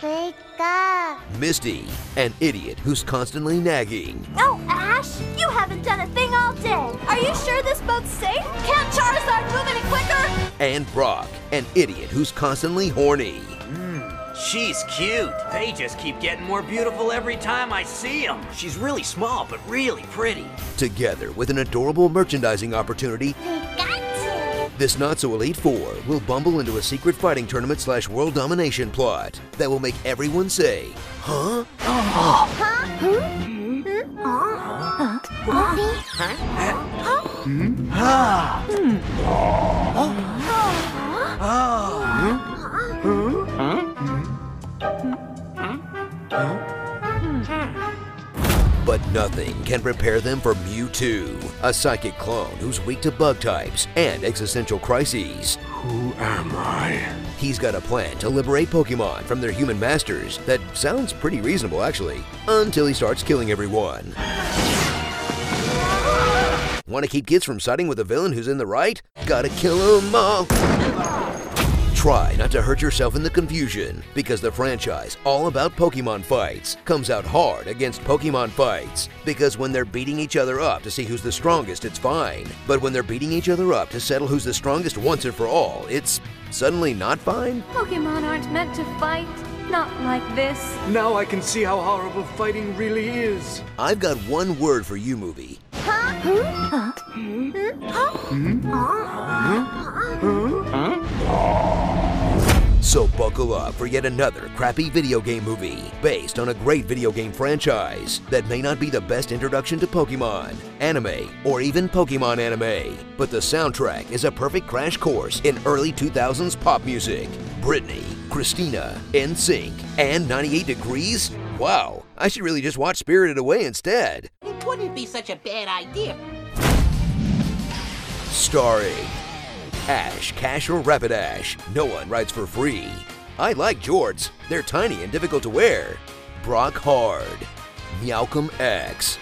Oh, Pika. Misty, an idiot who's constantly nagging. Oh, Ash, you haven't done a thing all day. Are you sure this boat's safe? Can't Charizard move any quicker? And Brock, an idiot who's constantly horny. She's cute. They just keep getting more beautiful every time I see them. She's really small, but really pretty. Together with an adorable merchandising opportunity, Pikachu. this not so elite four will bumble into a secret fighting tournament slash world domination plot that will make everyone say, huh? Huh? Huh? huh? Huh? Nothing can prepare them for Mewtwo, a psychic clone who's weak to bug types and existential crises. Who am I? He's got a plan to liberate Pokemon from their human masters that sounds pretty reasonable, actually, until he starts killing everyone. Want to keep kids from siding with a villain who's in the right? Gotta kill 'em all. Try not to hurt yourself in the confusion, because the franchise all about Pokemon fights comes out hard against Pokemon fights. Because when they're beating each other up to see who's the strongest, it's fine. But when they're beating each other up to settle who's the strongest once and for all, it's suddenly not fine? Pokemon aren't meant to fight. Not like this. Now I can see how horrible fighting really is. I've got one word for you, movie. Huh? Hmm? Hmm? Hmm? So buckle up for yet another crappy video game movie based on a great video game franchise that may not be the best introduction to Pokemon, anime, or even Pokemon anime, but the soundtrack is a perfect crash course in early 2000s pop music. Britney, Christina, NSYNC, and 98 Degrees? Wow, I should really just watch Spirited Away instead. It wouldn't be such a bad idea. Starring Ash, Cash, or Rapid Ash. No one rides for free. I like jorts. They're tiny and difficult to wear. Brock Hard. Malcolm X.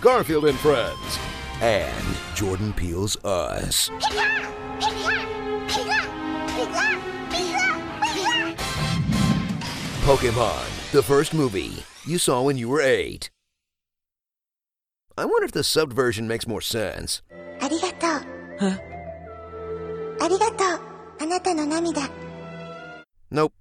Garfield and Friends. And Jordan Peele's Us. Pokemon, the first movie you saw when you were eight. I wonder if the subbed version makes more sense. Arigato. Huh? ありがとう。あなたの涙。Nope,